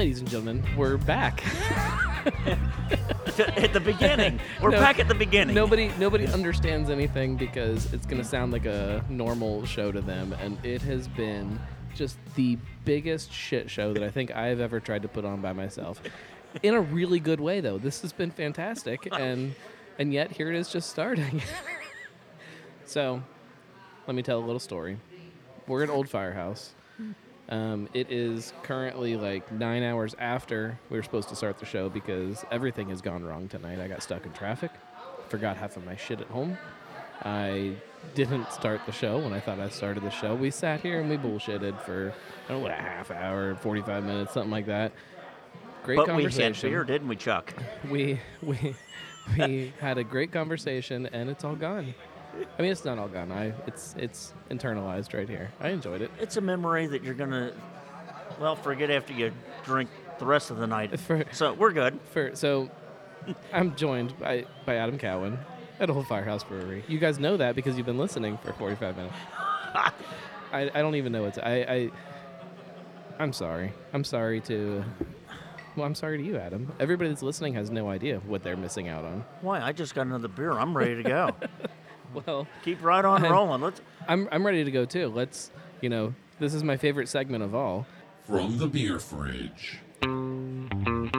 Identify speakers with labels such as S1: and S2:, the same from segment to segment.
S1: ladies and gentlemen, we're back.
S2: at the beginning. We're
S1: No.
S2: back at the beginning.
S1: nobody nobody understands anything because it's going to sound like a normal show to them and it has been just the biggest shit show that I think I've ever tried to put on by myself. In a really good way though. This has been fantastic and and yet here it is just starting. so, let me tell a little story. We're at Old Firehouse. Um, it is currently like nine hours after we were supposed to start the show because everything has gone wrong tonight. I got stuck in traffic, forgot half of my shit at home. I didn't start the show when I thought I started the show. We sat here and we bullshitted for I don't know what a half hour, forty five minutes, something like that. Great
S2: but we
S1: conversation.
S2: had beer, didn't we, Chuck?
S1: we we we had a great conversation and it's all gone. I mean, it's not all gone. I it's it's internalized right here. I enjoyed it.
S2: It's a memory that you're gonna, well, forget after you drink the rest of the night.
S1: For,
S2: So we're good.
S1: for so, I'm joined by by Adam Cowan at Old Firehouse Brewery. You guys know that because you've been listening for 45 minutes. I, I don't even know it's I, I I'm sorry. I'm sorry to. Well, I'm sorry to you, Adam. Everybody that's listening has no idea what they're missing out on.
S2: Why? I just got another beer. I'm ready to go.
S1: Well,
S2: Keep right on
S1: I'm-
S2: rolling. Let's.
S1: I'm I'm ready to go too. Let's, you know, this is my favorite segment of all.
S3: From the beer fridge.
S1: Um,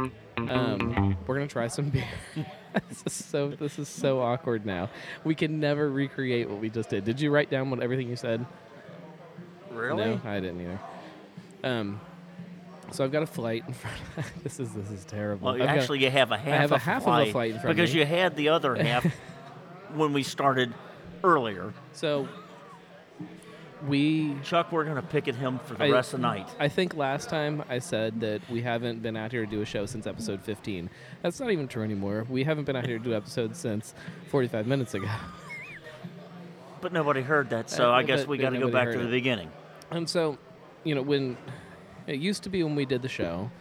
S1: we're gonna try some beer. this is so this is so awkward now. We can never recreate what we just did. Did you write down what everything you said?
S2: Really?
S1: No, I didn't either. Um, so I've got a flight in front. Of, this is this is terrible.
S2: Well,
S1: I've got-
S2: actually, you have a half.
S1: I have a
S2: a
S1: half of a
S2: flight
S1: flight in front of me.
S2: because
S1: me.
S2: you had the other half when we started earlier.
S1: so we
S2: Chuck, we're gonna pick at him for the
S1: I-
S2: rest of the night.
S1: I think last time I said that we haven't been out here to do a show since episode 15. That's not even true anymore. We haven't been out here to do episodes since 45 minutes ago.
S2: But nobody heard that, so
S1: Uh,
S2: I guess we got to go back to the
S1: it.
S2: beginning.
S1: And so, you know, when it used to be when we did the show,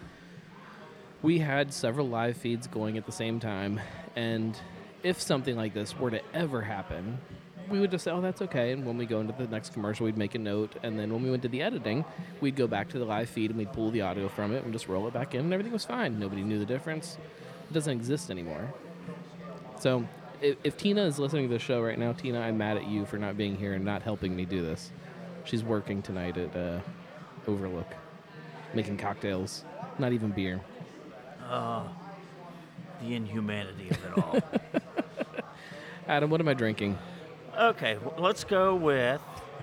S1: we had several live feeds going at the same time. And if something like this were to ever happen, we would just say, oh, that's okay. And when we go into the next commercial, we'd make a note. And then when we went to the editing, we'd go back to the live feed and we'd pull the audio from it and just roll it back in, and everything was fine. Nobody knew the difference. It doesn't exist anymore. So if, if Tina is listening to the show right now, Tina, I'm mad at you for not being here and not helping me do this. She's working tonight at uh, Overlook, making cocktails, not even beer.
S2: The inhumanity of it all.
S1: Adam, what am I drinking?
S2: okay, well, let's go with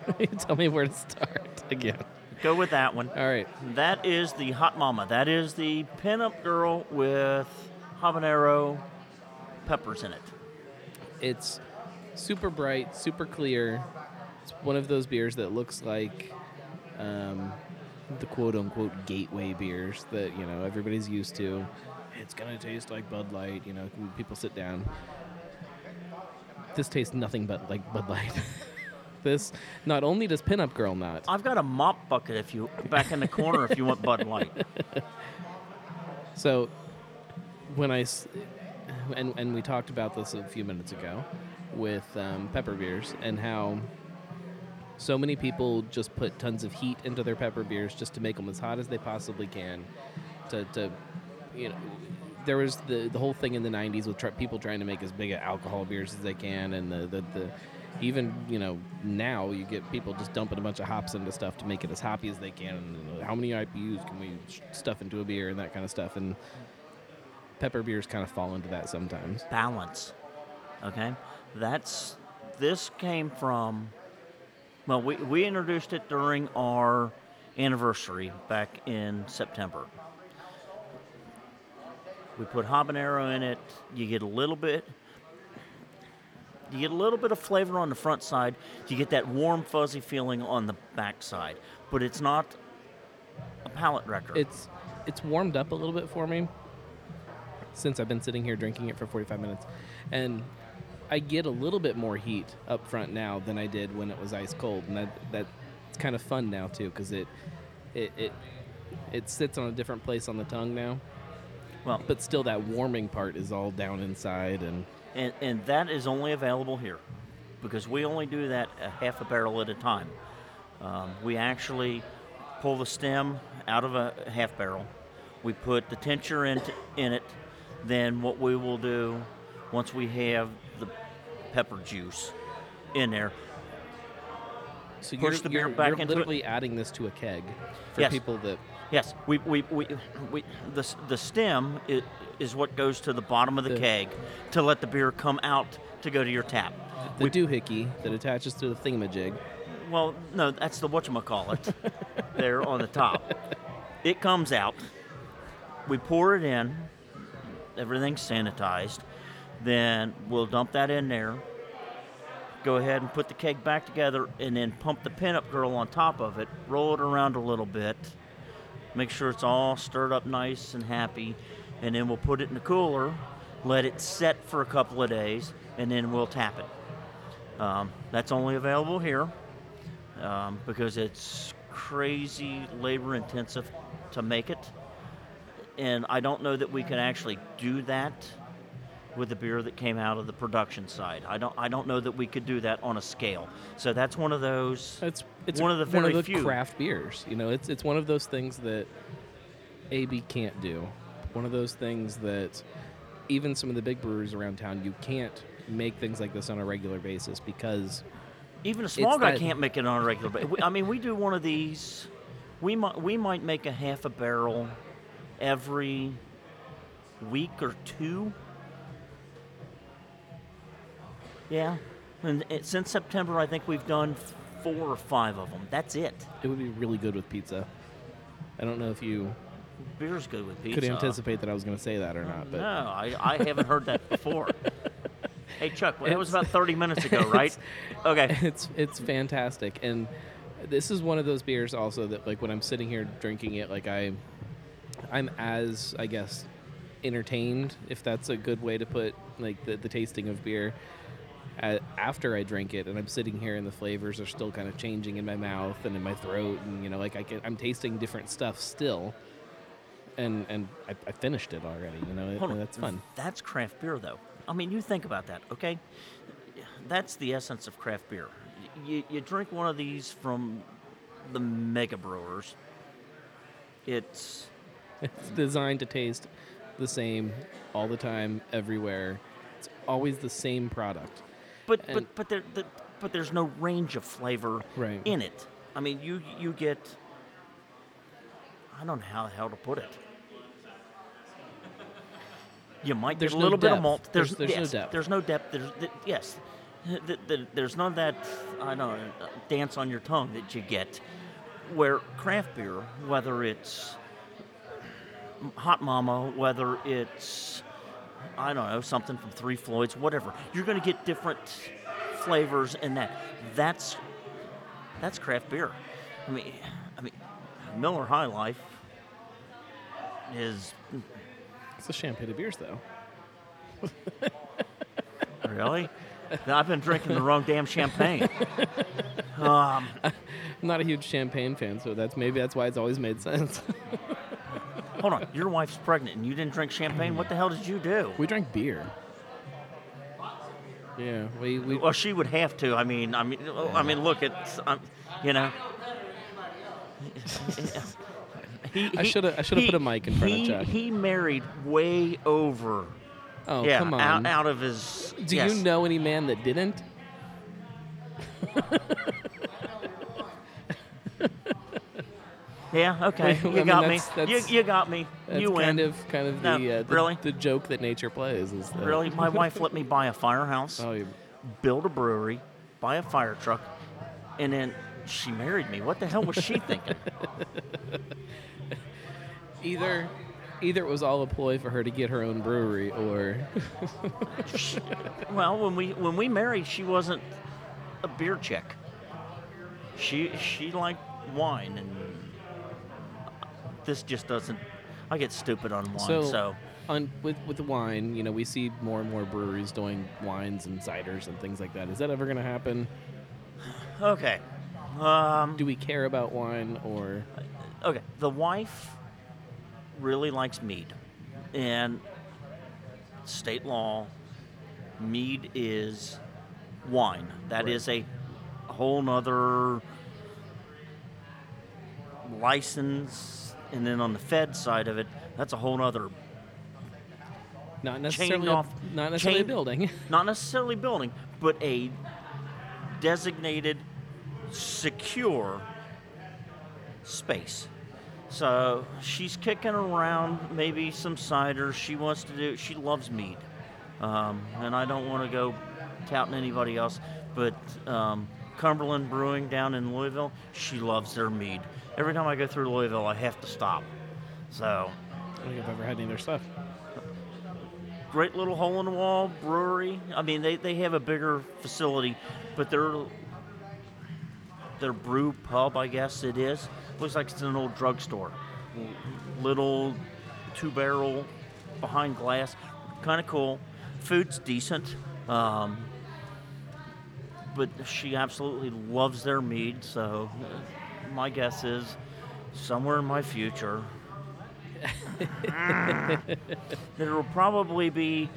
S1: Tell me where to start again.
S2: go with that one.
S1: All right.
S2: That is the Hot Mama. That is the pinup girl with habanero peppers in it.
S1: It's super bright, super clear. It's one of those beers that looks like um, the quote unquote gateway beers that, you know, everybody's used to. It's going to taste like Bud Light, you know, people sit down. This tastes nothing but like Bud Light. this, not only does Pinup Girl not,
S2: I've got a mop bucket if you back in the corner if you want Bud Light.
S1: So, when I and and we talked about this a few minutes ago with um, pepper beers and how so many people just put tons of heat into their pepper beers just to make them as hot as they possibly can. To, to you know, there was the the whole thing in the '90s with people trying to make as big of alcohol beers as they can, and the the, the even you know now you get people just dumping a bunch of hops into stuff to make it as hoppy as they can. And how many IBUs can we stuff into a beer and that kind of stuff? And pepper beers kind of fall into that sometimes.
S2: Balance. Okay? That's this came from well, we, we introduced it during our anniversary back in September. We put habanero in it. You get a little bit you get a little bit of flavor on the front side. You get that warm fuzzy feeling on the back side, but it's not a palate wrecker.
S1: It's it's warmed up a little bit for me since I've been sitting here drinking it for 45 minutes, and I get a little bit more heat up front now than I did when it was ice cold, and that that's kind of fun now too because it it it it sits on a different place on the tongue now,
S2: well,
S1: but still that warming part is all down inside and.
S2: and, and that is only available here because we only do that a half a barrel at a time. Um, we actually pull the stem out of a half barrel. We put the tincture in, in it. Then what we will do, once we have the pepper juice in there,
S1: So
S2: Push
S1: you're,
S2: the beer
S1: you're,
S2: back
S1: you're
S2: into it.
S1: literally adding this to a keg for
S2: Yes.
S1: people that
S2: Yes, we, we, we, we the, the stem is, is what goes to the bottom of the
S1: The-
S2: keg to let the beer come out to go to your tap.
S1: the doohickey that attaches to the thingamajig.
S2: Well, no, that's the whatchamacallit there on the top. It comes out. We pour it in. Everything's sanitized. Then we'll dump that in there. Go ahead and put the keg back together and then pump the pinup girl on top of it. Roll it around a little bit. Make sure it's all stirred up nice and happy. And then we'll put it in the cooler, let it set for a couple of days, and then we'll tap it. Um, that's only available here um, because it's crazy labor intensive to make it. And I don't know that we can actually do that with the beer that came out of the production side. I don't I don't know that we could do that on a scale. So that's one of those
S1: It's it's
S2: one of the
S1: one of the
S2: few.
S1: craft beers. You know, it's it's one of those things that AB can't do. One of those things that even some of the big breweries around town you can't make things like this on a regular basis because
S2: even a small guy can't make it on a regular basis. I mean, we do one of these we might we might make a half a barrel every week or two. Yeah. And it, since September, I think we've done four or five of them. That's it.
S1: it would be really good with pizza. I don't know if you
S2: Beer's good with pizza.
S1: could anticipate that I was going to say that or not, but
S2: No, I, I haven't heard that before. hey, Chuck, well, that was about 30 minutes ago, right? Okay.
S1: it's it's fantastic and this is one of those beers also that like when i'm sitting here drinking it like i i'm as i guess entertained if that's a good way to put like the, the tasting of beer after i drink it and i'm sitting here and the flavors are still kind of changing in my mouth and in my throat and you know like I can, i'm tasting different stuff still and and I, I finished it already you know
S2: Hold
S1: it, that's fun
S2: That's craft beer, though. I mean, you think about that, okay? That's the essence of craft beer. You, you drink one of these from the mega brewers. It's
S1: It's designed to taste the same all the time, everywhere. It's always the same product.
S2: But
S1: And-
S2: but but there the, but there's no range of flavor
S1: Right.
S2: in it. I mean, you you get I don't know how the hell to put it. You might
S1: There's
S2: get a
S1: no
S2: little bit of malt. There's,
S1: There's- there's no depth.
S2: There's no depth. There's th- yes. Th- th- There's none of that I don't know uh, dance on your tongue that you get. Where craft beer, whether it's Hot Mama, whether it's I don't know something from Three Floyds, whatever, you're going to get different flavors in that. That's that's craft beer. I mean, I mean, Miller High Life is
S1: It's the champagne of beers, though.
S2: really. I've been drinking the wrong damn champagne. Um,
S1: I'm not a huge champagne fan, so that's maybe that's why it's always made sense.
S2: hold on, your wife's pregnant and you didn't drink champagne. What the hell did you do?
S1: we drank beer. Yeah, we, we
S2: Well, she would have to. I mean, I mean, oh, I mean, look, it's, um, you know. He,
S1: I shoulda- I shoulda put a mic in front of
S2: he,
S1: Chuck.
S2: He married way over.
S1: oh
S2: yeah,
S1: come on.
S2: Out, out of his.
S1: Do
S2: yes.
S1: you know any man that didn't?
S2: Yeah. Okay.
S1: I
S2: You
S1: mean,
S2: got me.
S1: that's- that's-
S2: you, you got me.
S1: That's
S2: you win.
S1: kind of kind of
S2: No,
S1: the, uh, the
S2: really?
S1: the joke that nature plays is that,
S2: Really, my wife let me buy a firehouse,
S1: Oh, you,
S2: build a brewery, buy a fire truck, and then she married me. What the hell was she thinking?
S1: either either it was all a ploy for her to get her own brewery, or
S2: Well, when we when we married, she wasn't a beer chick. She she liked wine, and this just doesn't. I get stupid on wine,
S1: So,
S2: so,
S1: on with with the wine, you know, we see more and more breweries doing wines and ciders and things like that. Is that ever going to happen?
S2: okay. Um,
S1: Do we care about wine or
S2: okay, the wife really likes mead, and state law, mead is wine. That
S1: Right.
S2: is a whole nother license and then on the Fed side of it, that's a whole other
S1: Not necessarily, a, not necessarily a building.
S2: not necessarily building, but a designated, secure space. So she's kicking around maybe some cider. She wants to do. She loves mead, um, and I don't want to go touting anybody else, but um, Cumberland Brewing down in Louisville, she loves their mead. Every time I go through Louisville, I have to stop. So
S1: I don't think I've ever had any of their stuff.
S2: great little hole in the wall brewery. I mean, they, they have a bigger facility, but their their brew pub, I guess it is, looks like it's an old drugstore. Little two barrel behind glass, kind of cool. Food's decent, um, but she absolutely loves their mead. So my guess is somewhere in my future there will probably be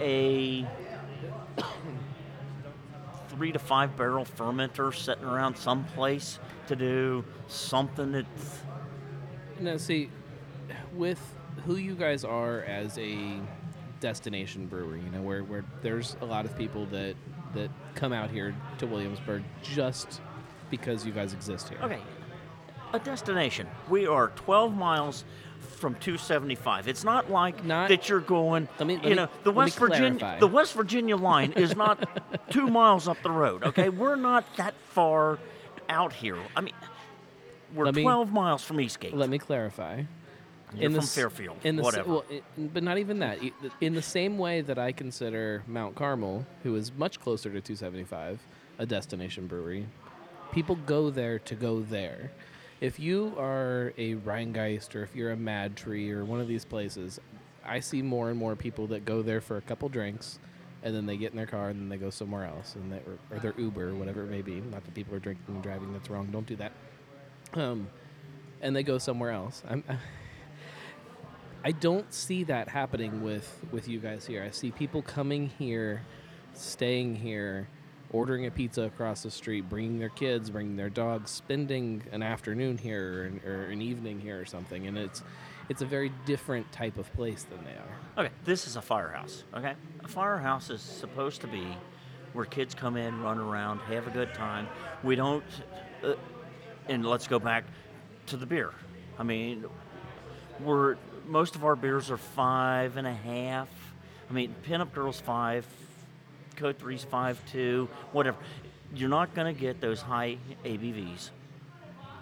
S2: a three to five barrel fermenter sitting around someplace to do something that's
S1: Now, see, with who you guys are as a destination brewery, you know, where, where there's a lot of people that that come out here to Williamsburg just because you guys exist here.
S2: okay. A destination. We are 12 miles from 275. It's not like
S1: Not-
S2: that you're going.
S1: Let me- let
S2: you
S1: me-
S2: know, the West Virginia,
S1: clarify.
S2: the West Virginia line is not two miles up the road. Okay, we're not that far out here. I mean, we're
S1: Let me-
S2: 12 miles from Eastgate.
S1: Let me clarify.
S2: You're from
S1: s-
S2: Fairfield,
S1: in the
S2: whatever.
S1: well, i- but not even that. In the same way that I consider Mount Carmel, who is much closer to 275, a destination brewery, people go there to go there. If you are a Rhinegeist or if you're a Mad Tree or one of these places, I see more and more people that go there for a couple drinks, and then they get in their car and then they go somewhere else, and they, or, or their Uber, whatever it may be. Not that people are drinking and driving. That's wrong. Don't do that. Um, and they go somewhere else. I'm. I don't see that happening with with you guys here. I see people coming here, staying here, ordering a pizza across the street, bringing their kids, bringing their dogs, spending an afternoon here or an, or an evening here or something, and it's it's a very different type of place than they are.
S2: Okay, this is a firehouse. Okay, a firehouse is supposed to be where kids come in, run around, have a good time. We don't, uh, and let's go back to the beer. I mean, we're most of our beers are five and a half. I mean, Pinup Girls five, Code Three's five two, whatever. You're not going to get those high ABVs.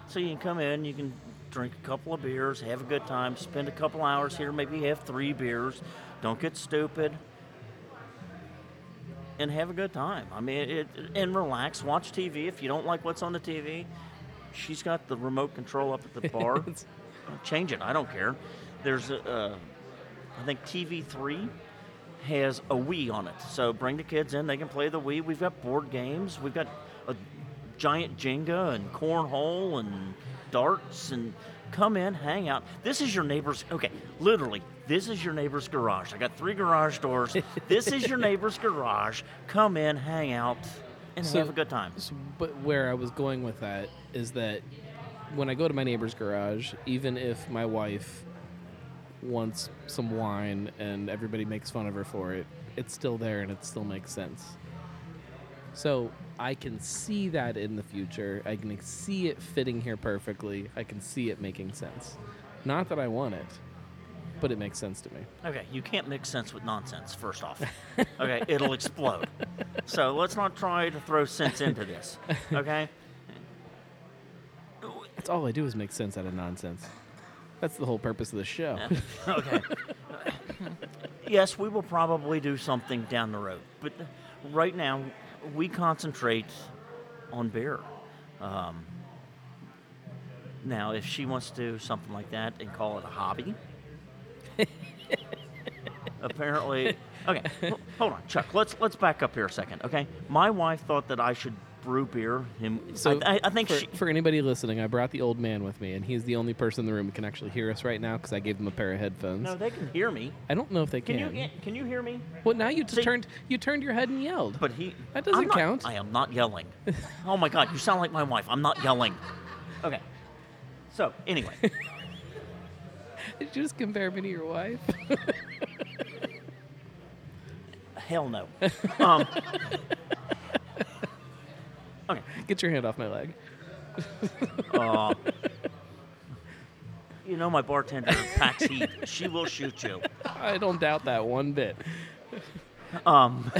S2: So you can come in, you can drink a couple of beers, have a good time, spend a couple hours here, maybe have three beers. Don't get stupid. And have a good time. I mean, it, and relax. Watch TV. If you don't like what's on the TV, she's got the remote control up at the bar. Change it. I don't care. There's a, uh, I think TV3 has a Wii on it. So bring the kids in. They can play the Wii. We've got board games. We've got a giant Jenga and cornhole and darts and come in, hang out. This is your neighbor's. Okay, literally, this is your neighbor's garage. I got three garage doors. this is your neighbor's garage. Come in, hang out, and
S1: So-
S2: have a good time.
S1: So, but where I was going with that is that when I go to my neighbor's garage, even if my wife wants some wine and everybody makes fun of her for it, it's still there and it still makes sense. So I can see that in the future. I can see it fitting here perfectly. I can see it making sense. Not that I want it, but it makes sense to me.
S2: Okay, you can't mix sense with nonsense, first off. Okay, it'll explode. So let's not try to throw sense into this. Okay?
S1: That's all I do is make sense out of nonsense. That's the whole purpose of the show.
S2: Okay. yes, we will probably do something down the road, but right now we concentrate on beer. Um, now, if she wants to do something like that and call it a hobby, apparently, okay. Hold on, Chuck. Let's let's back up here a second. Okay, my wife thought that I should brew beer. And
S1: So
S2: I, I, I think
S1: for,
S2: she.
S1: for anybody listening, I brought the old man with me, and he's the only person in the room who can actually hear us right now because I gave him a pair of headphones.
S2: No, they can hear me.
S1: I don't know if they
S2: Can
S1: can.
S2: you can you hear me?
S1: Well, now you just
S2: See-
S1: turned you turned your head and yelled.
S2: But he.
S1: That doesn't
S2: not-
S1: count.
S2: I am not yelling. oh my God, you sound like my wife. I'm not yelling. Okay. So, anyway.
S1: Did you just compare me to your wife?
S2: Hell no. Um, okay.
S1: Get your hand off my leg.
S2: Uh, you know my bartender packs heat. She will shoot you.
S1: I don't doubt that one bit.
S2: Um,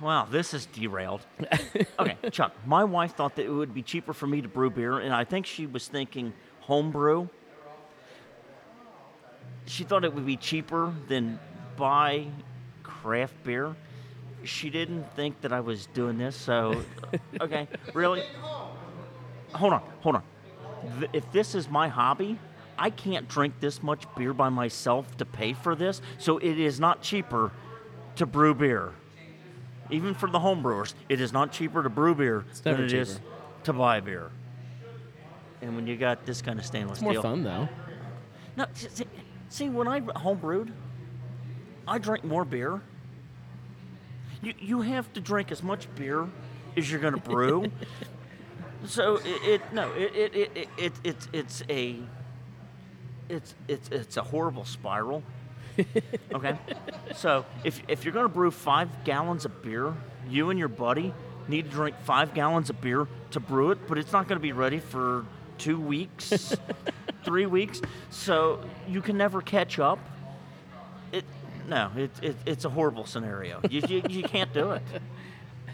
S2: wow, this is derailed. Okay, Chuck, my wife thought that it would be cheaper for me to brew beer, and I think she was thinking home brew. She thought it would be cheaper than buy craft beer. She didn't think that I was doing this, so okay, really? Hold on, hold on. Th- If this is my hobby, I can't drink this much beer by myself to pay for this, so it is not cheaper to brew beer. Even for the homebrewers, it is not cheaper to brew beer than it is
S1: cheaper.
S2: to buy beer. And when you got this kind of stainless steel,
S1: It's more
S2: steel,
S1: fun though.
S2: no, see- see, when I home brewed, I drink more beer. You you have to drink as much beer as you're gonna brew. so it, it no it it, it, it it it's it's a it's it's it's a horrible spiral. Okay, so if if you're gonna brew five gallons of beer, you and your buddy need to drink five gallons of beer to brew it, but it's not gonna be ready for two weeks, three weeks. So you can never catch up. No, it, it it's a horrible scenario. You, you you can't do it.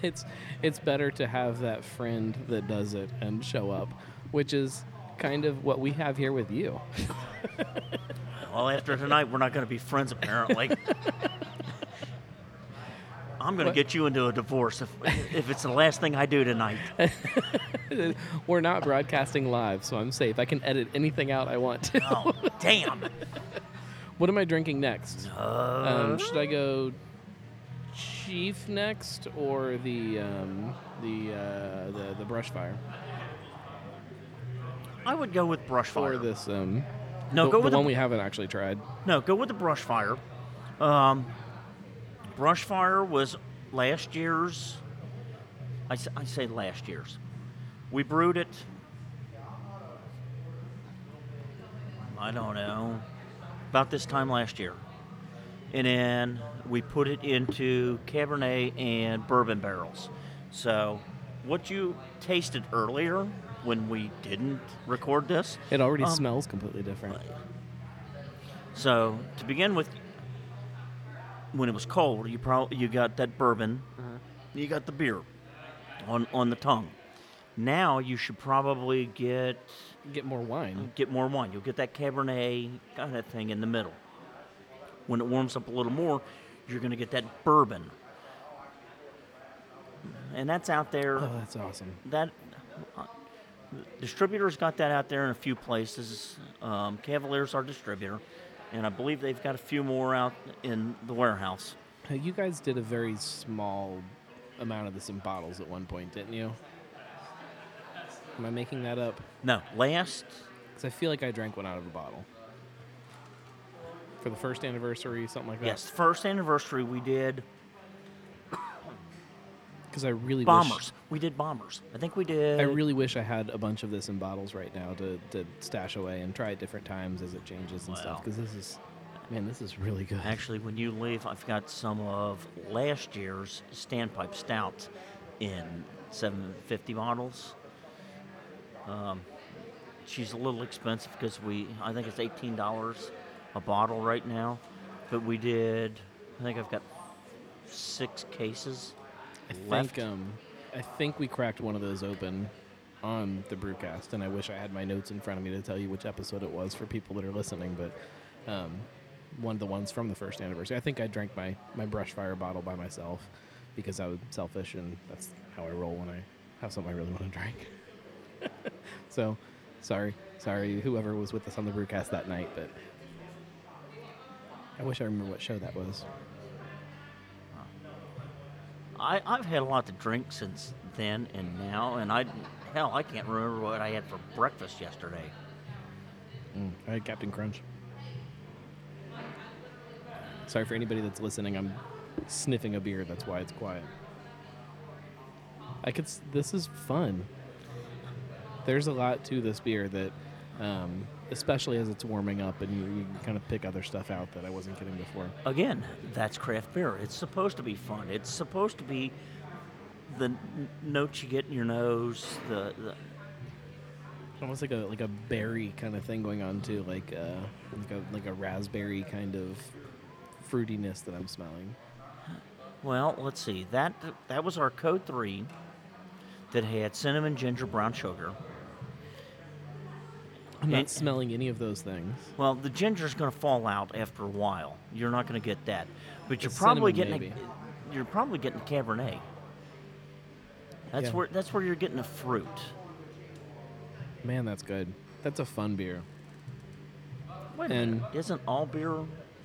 S1: It's it's better to have that friend that does it and show up, which is kind of what we have here with you.
S2: Well, after tonight, we're not going to be friends, apparently. I'm going to get you into a divorce if, if it's the last thing I do tonight.
S1: We're not broadcasting live, so I'm safe. I can edit anything out I want to.
S2: Oh, damn.
S1: What am I drinking next? Um, should I go Chief next or the um, the, uh, the the brush fire
S2: I would go with brush
S1: or
S2: fire.
S1: this um
S2: No,
S1: the,
S2: go
S1: the
S2: with the-
S1: one we haven't actually tried.
S2: No, go with the brush fire. Um, brush fire was last year's. I, s- I say last year's. We brewed it. I don't know. About this time last year. And then we put it into Cabernet and bourbon barrels. So, what you tasted earlier when we didn't record this
S1: It already
S2: Um,
S1: smells completely different.
S2: so to begin with, when it was cold, you probably you got that bourbon, you got the beer on on the tongue. Now you should probably get
S1: Get more wine.
S2: get more wine. You'll get that Cabernet kind of thing in the middle. When it warms up a little more, you're going to get that bourbon, and that's out there
S1: Oh, that's awesome.
S2: that uh, distributors got that out there in a few places. Um, Cavalier's our distributor, and I believe they've got a few more out in the warehouse.
S1: You guys did a very small amount of this in bottles at one point, didn't you? Am I making that up?
S2: No, last
S1: Because I feel like I drank one out of a bottle for the first anniversary, something like that.
S2: yes, first anniversary we did
S1: Because I really
S2: bombers.
S1: Wish,
S2: We did bombers. I think we did.
S1: I really wish I had a bunch of this in bottles right now to, to stash away and try at different times as it changes and stuff. Because this is, man, this is really good.
S2: Actually, when you leave, I've got some of last year's standpipe stout in 750 bottles. Um, she's a little expensive because we, I think it's $18 a bottle right now. But we did, I think I've got six cases
S1: I
S2: left.
S1: think um, I think we cracked one of those open on the brewcast, and I wish I had my notes in front of me to tell you which episode it was for people that are listening. But um, one of the ones from the first anniversary. I think I drank my my brush fire bottle by myself because I was selfish, and that's how I roll when I have something I really want to drink. so, sorry, sorry, whoever was with us on the brewcast that night, but I wish I remember what show that was.
S2: I, I've had a lot to drink since then and now, and I, hell, I can't remember what I had for breakfast yesterday.
S1: Mm, I had Captain Crunch. Sorry for anybody that's listening. I'm sniffing a beer. That's why it's quiet. I could. This is fun. There's a lot to this beer that um, especially as it's warming up and you, you kind of pick other stuff out that I wasn't getting before.
S2: Again, that's craft beer. It's supposed to be fun. It's supposed to be the n- notes you get in your nose. The, the
S1: Almost like a like a berry kind of thing going on too, like uh, like a like a raspberry kind of fruitiness that I'm smelling.
S2: well, let's see. That that was our code three. That had cinnamon, ginger, brown sugar.
S1: I'm not
S2: And-
S1: smelling any of those things.
S2: Well, the ginger's going to fall out after a while. You're not going to get that, but you're probably
S1: cinnamon,
S2: getting a, you're probably getting a Cabernet. That's
S1: Yeah.
S2: where that's where you're getting a fruit.
S1: Man, that's good. That's a fun beer.
S2: Wait
S1: And-
S2: minute, isn't all beer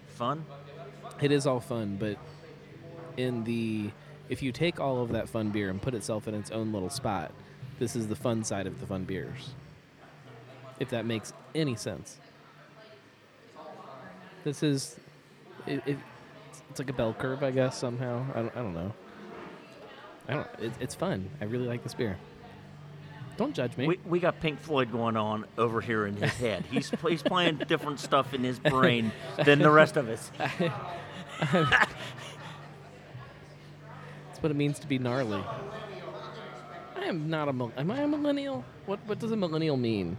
S2: fun?
S1: It is all fun, but in the if you take all of that fun beer and put itself in its own little spot, this is the fun side of the fun beers. If that makes any sense. This is it, it it's like a bell curve, I guess somehow. I don't, I don't know. I don't. It, it's fun. I really like this beer. Don't judge me.
S2: We, we got Pink Floyd going on over here in his head. He's he's playing different stuff in his brain than the rest of us.
S1: That's what it means to be gnarly. I am not a. Am I a millennial? What What does a millennial mean?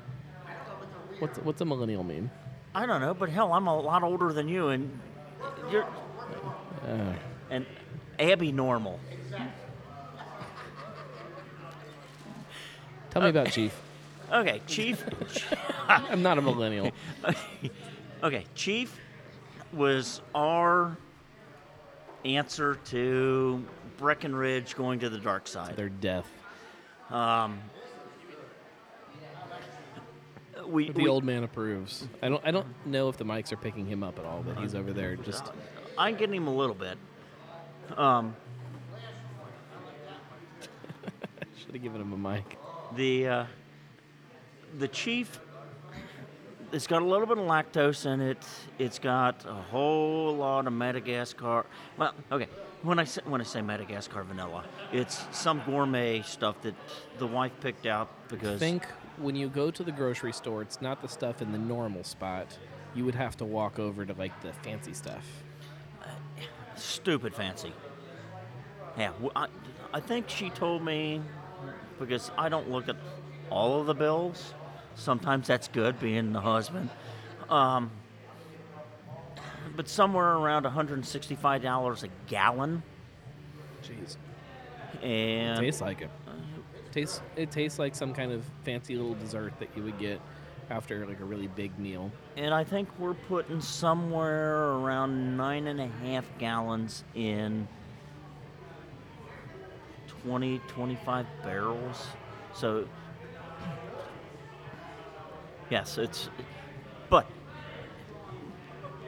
S1: What's What's a millennial mean?
S2: I don't know, but hell, I'm a lot older than you, and you're
S1: Uh,
S2: and Abby normal.
S1: tell me about Chief.
S2: Okay, Chief.
S1: I'm not a millennial.
S2: okay, Chief was our answer to Breckenridge going to the dark side.
S1: They're deaf.
S2: We,
S1: The
S2: we-
S1: old man approves. I don't. I don't know if the mics are picking him up at all, but he's over there just.
S2: I'm getting him a little bit. Um,
S1: Should have given him a mic.
S2: the uh, the Chief. It's got a little bit of lactose in it. It's got a whole lot of Madagascar. Well, okay. When I say, when I say Madagascar vanilla, it's some gourmet stuff that the wife picked out because
S1: Think when you go to the grocery store, it's not the stuff in the normal spot. You would have to walk over to like the fancy stuff.
S2: stupid fancy. Yeah, I, I think she told me because I don't look at all of the bills. Sometimes that's good being the husband. Um, but somewhere around $165 a gallon.
S1: Jeez.
S2: And
S1: tastes like it. Tastes it tastes like some kind of fancy little dessert that you would get after like a really big meal.
S2: and I think we're putting somewhere around nine and a half gallons in 20, 25 barrels. So, yes, it's. But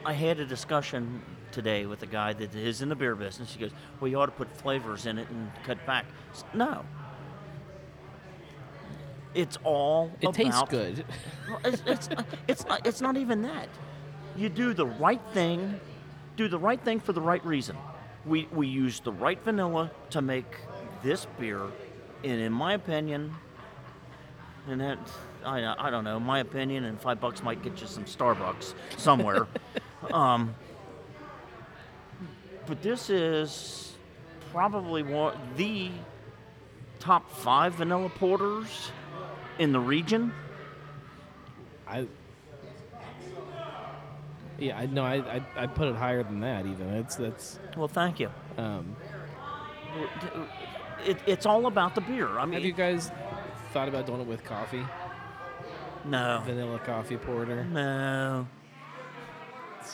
S2: I had a discussion today with a guy that is in the beer business. He goes, "Well, you ought to put flavors in it and cut back." No. It's all
S1: It tastes good.
S2: it's, it's, it's, not, it's not even that. You do the right thing, do the right thing for the right reason. We, we use the right vanilla to make this beer, and in my opinion, and that, I, I don't know, my opinion, and five bucks might get you some Starbucks somewhere. um, but this is probably one, the top five vanilla porters in the region.
S1: I yeah, I know. I, I I put it higher than that. Even it's that's
S2: Well, thank you.
S1: um.
S2: It, it's all about the beer. I mean,
S1: Have you guys thought about doing it with coffee,
S2: no,
S1: vanilla coffee porter?
S2: no,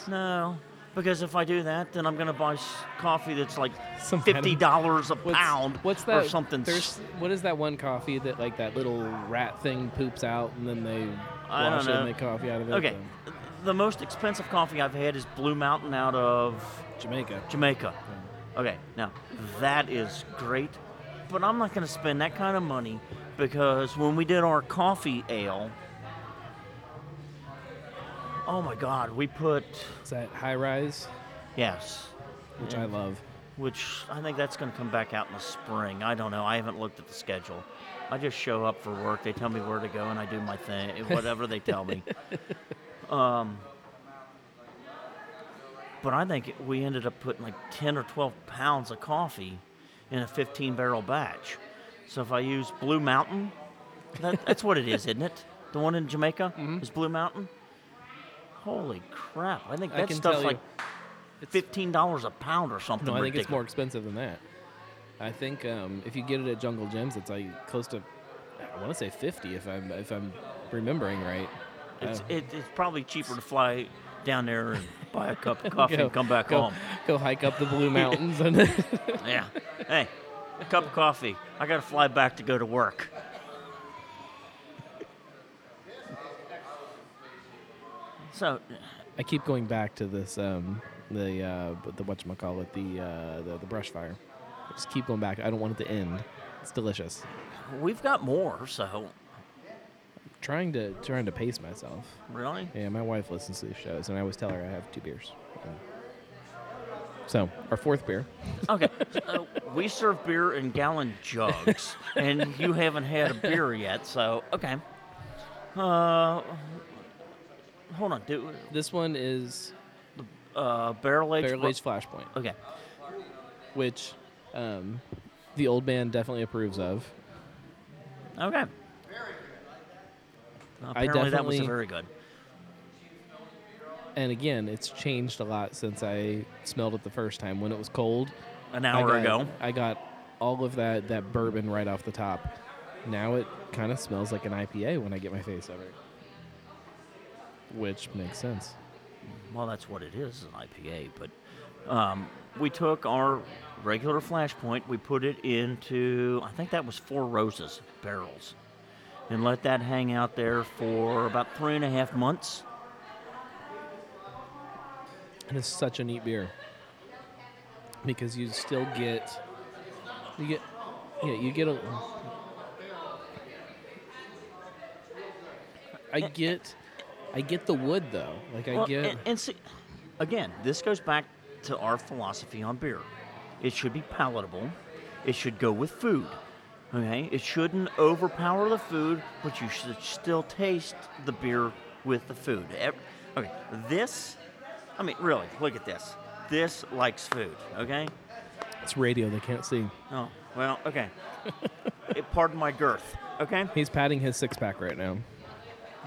S2: no. Because if I do that, then I'm going to buy coffee that's like
S1: Some
S2: fifty dollars a
S1: What's,
S2: pound
S1: what's that?
S2: or something.
S1: There's what is that one coffee that like that little rat thing poops out and then they
S2: I
S1: wash it and make coffee out of it?
S2: Okay,
S1: Um,
S2: the most expensive coffee I've had is Blue Mountain out of
S1: Jamaica.
S2: Jamaica. Okay, now that is great, but I'm not going to spend that kind of money because when we did our coffee ale, oh my God, we put
S1: Is that high rise,
S2: yes,
S1: which I love.
S2: which I think that's going to come back out in the spring. I don't know. I haven't looked at the schedule. I just show up for work. They tell me where to go, and I do my thing, whatever they tell me. Um, but I think we ended up putting like 10 or 12 pounds of coffee in a 15 barrel batch. So if I use Blue Mountain, that, that's what it is, isn't it? The one in Jamaica is Blue Mountain. Holy crap! I think
S1: I
S2: that
S1: can
S2: stuff's
S1: tell you-
S2: like fifteen dollars a pound or something.
S1: No, I think it's more expensive than that. I think um, if you get it at Jungle Jim's, it's like close to, I want to say fifty if I'm if I'm remembering right.
S2: It's,
S1: Uh,
S2: it, it's probably cheaper to fly down there and buy a cup of coffee
S1: go-
S2: and come back
S1: go,
S2: home.
S1: Go hike up the Blue Mountains and
S2: Yeah. Hey, a cup of coffee. I got to fly back to go to work. So,
S1: I keep going back to this um, the uh, the what call it the, uh, the the brush fire. I just keep going back. I don't want it to end. It's delicious.
S2: we've got more. So,
S1: Trying to trying to pace myself.
S2: really,
S1: Yeah, my wife listens to these shows, and I always tell her I have two beers. Yeah. So our fourth beer.
S2: okay. so we serve beer in gallon jugs, and you haven't had a beer yet. So, okay. Uh, hold on. Do
S1: This one is
S2: uh, barrel aged.
S1: Barrel Aged Flashpoint,
S2: Okay.
S1: which um, the old man definitely approves of.
S2: Okay.
S1: I
S2: Apparently, that was
S1: definitely-
S2: very good.
S1: And again, it's changed a lot since I smelled it the first time. When it was cold,
S2: An
S1: I
S2: hour
S1: got,
S2: ago.
S1: I got all of that that bourbon right off the top. Now it kind of smells like an IPA when I get my face over it, which makes sense.
S2: Well, that's what it is, an IPA. But um, we took our regular Flashpoint, we put it into, I think that was Four Roses barrels, and let that hang out there for about three and a half months.
S1: And it's such a neat beer because you still get you get yeah you get a I get I get the wood though like I
S2: Well,
S1: get
S2: and, and see, again, this goes back to our philosophy on beer. It should be palatable. It should go with food. Okay, it shouldn't overpower the food, but you should still taste the beer with the food. Ev- Okay, this, I mean, really, look at this. This likes food. Okay.
S1: it's radio they can't see.
S2: Oh, well, okay. it, pardon my girth. Okay.
S1: He's patting his six pack right now.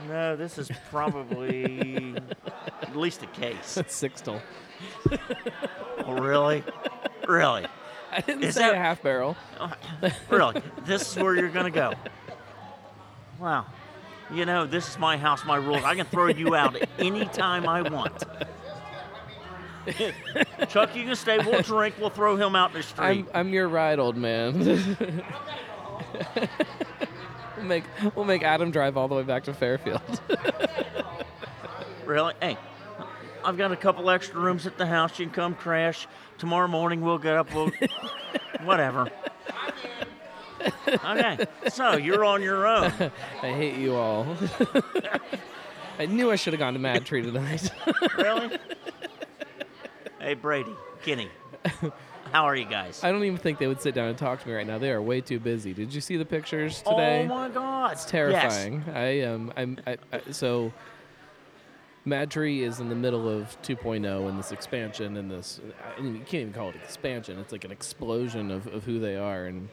S2: No, this is probably at least a case.
S1: That's sixtel.
S2: Oh, really? Really?
S1: I didn't
S2: Is
S1: say
S2: that-
S1: a half barrel.
S2: Oh, really? This is where you're going to go. Wow. You know, this is my house, my rules. I can throw you out anytime I want. Chuck, you can stay. We'll drink. We'll throw him out in the street.
S1: I'm I'm your ride, old man. we'll make we'll make Adam drive all the way back to Fairfield.
S2: Really? Hey, I've got a couple extra rooms at the house. You can come crash. Tomorrow morning we'll get up. We'll, whatever. Okay. So you're on your own.
S1: I hate you all. I knew I should have gone to Mad Tree tonight.
S2: Really? Hey, Brady, Kenny, how are you guys?
S1: I don't even think they would sit down and talk to me right now. They are way too busy. Did you see the pictures today?
S2: Oh my God!
S1: It's terrifying. I um I'm I, I, so Mad Tree is in the middle of 2.0 and this expansion and this I mean, you can't even call it expansion. It's like an explosion of, of who they are and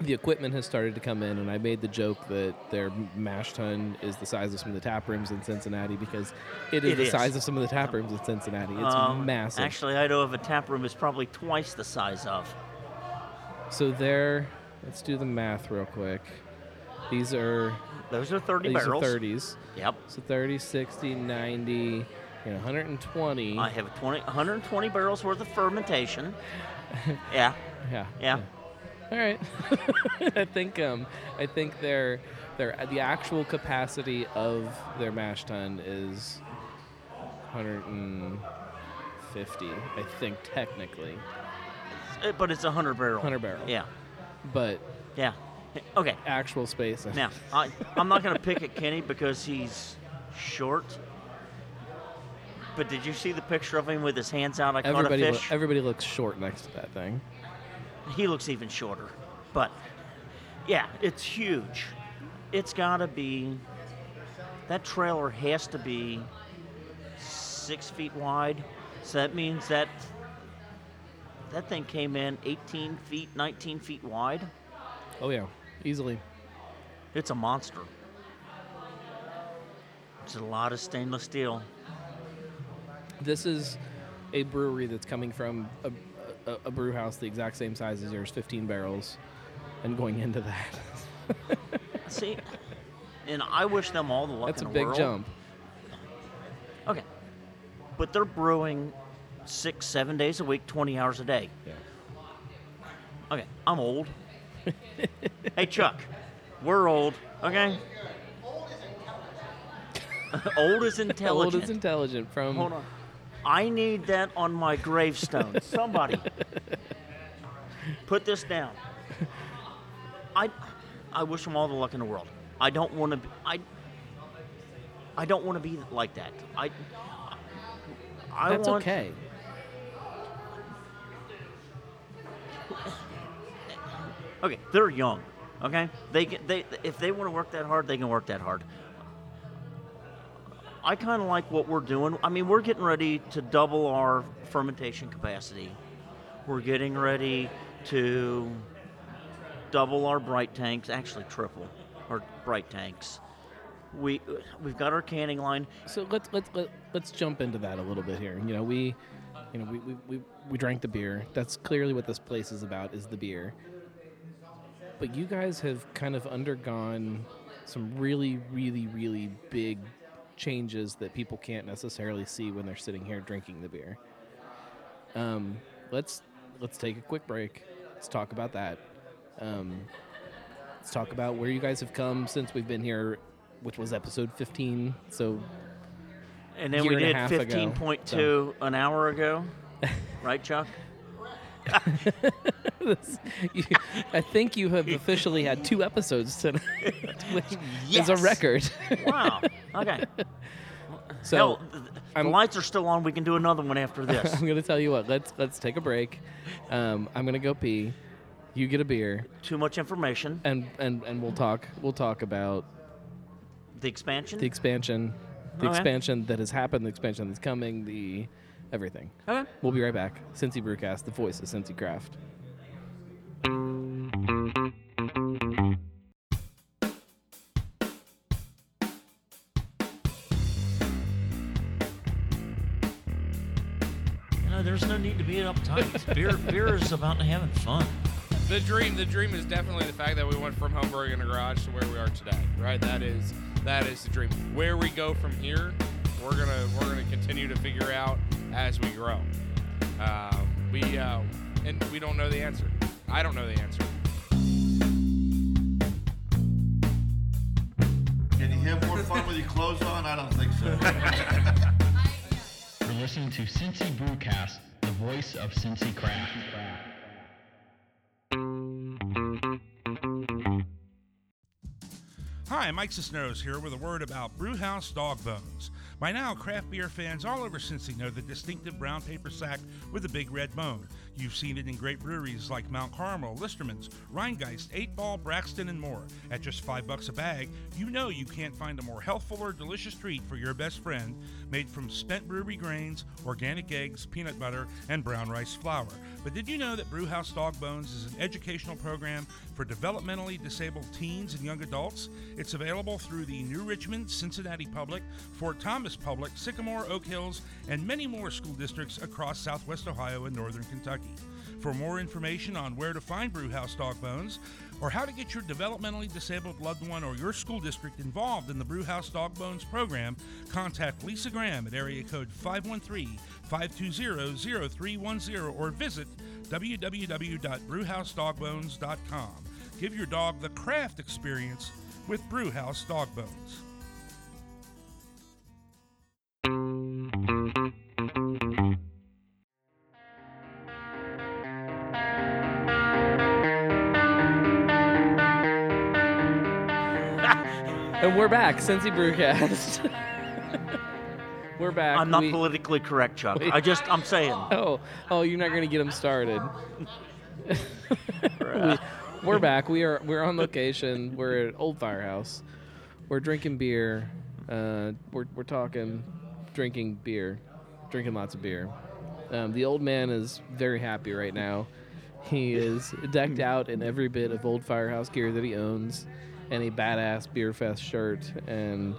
S1: the equipment has started to come in and I made the joke that their mash tun is the size of some of the tap rooms in Cincinnati because it is
S2: It
S1: the
S2: is.
S1: size of some of the tap rooms in Cincinnati. It's
S2: Um,
S1: massive.
S2: Actually, I know of a tap room is probably twice the size of.
S1: so there let's do the math real quick. These are
S2: Those are 30
S1: these
S2: barrels.
S1: are 30s.
S2: Yep.
S1: So 30, 60, 90, you know, 120.
S2: I have 20, 120 barrels worth of fermentation. yeah.
S1: yeah.
S2: Yeah.
S1: All right. I think um I think their their the actual capacity of their mash tun is 150. I think technically,
S2: Uh, But it's a 100 barrel.
S1: 100 barrel.
S2: Yeah.
S1: but
S2: Yeah. Okay.
S1: actual space.
S2: Now, I, I'm not going to pick at Kenny because he's short. But did you see the picture of him with his hands out? I caught a fish.
S1: everybody looks short next to that thing.
S2: He looks even shorter. But yeah, it's huge. It's got to be. That trailer has to be six feet wide. So that means that that thing came in 18 feet, 19 feet wide.
S1: Oh yeah, easily.
S2: It's a monster. It's a lot of stainless steel.
S1: This is a brewery that's coming from a, a, a brew house the exact same size as yours, 15 barrels, and going into that.
S2: See, and I wish them all the luck
S1: That's a
S2: in the
S1: big
S2: world.
S1: jump.
S2: Okay, but they're brewing six, seven days a week, 20 hours a day.
S1: Yeah.
S2: Okay, I'm old. hey, Chuck, we're old, okay? old is intelligent.
S1: Old is intelligent from
S2: Hold on. I need that on my gravestone. Somebody. Put this down. I I wish them all the luck in the world. I don't want to be I I don't want to be like that. I I
S1: That's
S2: want
S1: okay.
S2: Okay, they're young. Okay, they can, they if they want to work that hard, they can work that hard. I kind of like what we're doing. I mean, we're getting ready to double our fermentation capacity. We're getting ready to double our bright tanks, actually triple our bright tanks. We we've got our canning line.
S1: So let's let's let, let's jump into that a little bit here. You know, we you know, we, we, we, we drank the beer. That's clearly what this place is about is the beer. But you guys have kind of undergone some really, really, really big changes that people can't necessarily see when they're sitting here drinking the beer. Um, let's let's take a quick break. Let's talk about that. Um, let's talk about where you guys have come since we've been here, which was episode 15. So
S2: And then we did
S1: half ago,
S2: 15.2 an hour ago. right, Chuck?
S1: this, you, I think you have officially had two episodes tonight, which is a record.
S2: Wow. Okay.
S1: so
S2: Hell, th- the lights are still on. We can do another one after this.
S1: I'm gonna tell you what. Let's let's take a break. Um, I'm gonna go pee. You get a beer,
S2: Too much information.
S1: and and and we'll talk. We'll talk about
S2: The expansion.
S1: the expansion, the
S2: Okay.
S1: expansion that has happened, the expansion that's coming, the everything.
S2: okay.
S1: We'll be right back. Cincy Brewcast, the voice of Cincy Craft.
S2: There's no need to be uptight. beer, beer is about having fun.
S4: the dream the dream is definitely the fact that we went from home brewing in a garage to where we are today right that is that is the dream where we go from here we're gonna we're gonna continue to figure out as we grow um, we uh, and we don't know the answer i don't know the answer
S5: Can you have more fun with your clothes on? I don't think so.
S6: You're listening to Cincy Brewcast, the voice of Cincy Craft.
S7: Hi, Mike Cisneros here with a word about Brewhouse Dog Bones. By now, craft beer fans all over Cincy know the distinctive brown paper sack with a big red bone. You've seen it in great breweries like Mount Carmel, Listermann's, Rhinegeist, 8 Ball, Braxton, and more. At just 5 bucks a bag, you know you can't find a more healthful or delicious treat for your best friend, made from spent brewery grains, organic eggs, peanut butter, and brown rice flour. But did you know that Brewhouse Dog Bones is an educational program for developmentally disabled teens and young adults? It's available through the New Richmond, Cincinnati Public, Fort Thomas Public, Sycamore, Oak Hills, and many more school districts across southwest Ohio and northern Kentucky. For more information on where to find Brewhouse Dog Bones, or how to get your developmentally disabled loved one or your school district involved in the Brewhouse Dog Bones program, contact Lisa Graham at area code 513-520-0310 or visit www.brewhousedogbones.com. Give your dog the craft experience with Brewhouse Dog Bones.
S1: And we're back, Cincy Brewcast. we're back.
S2: I'm not
S1: We-
S2: politically correct, Chuck. I just I'm saying.
S1: Oh, oh, you're not going to get them started. we, we're back. We are we're on location. We're at Old Firehouse. We're drinking beer. Uh, we're we're talking, drinking beer, drinking lots of beer. Um, the old man is very happy right now. He is decked out in every bit of Old Firehouse gear that he owns, and a badass Beer Fest shirt and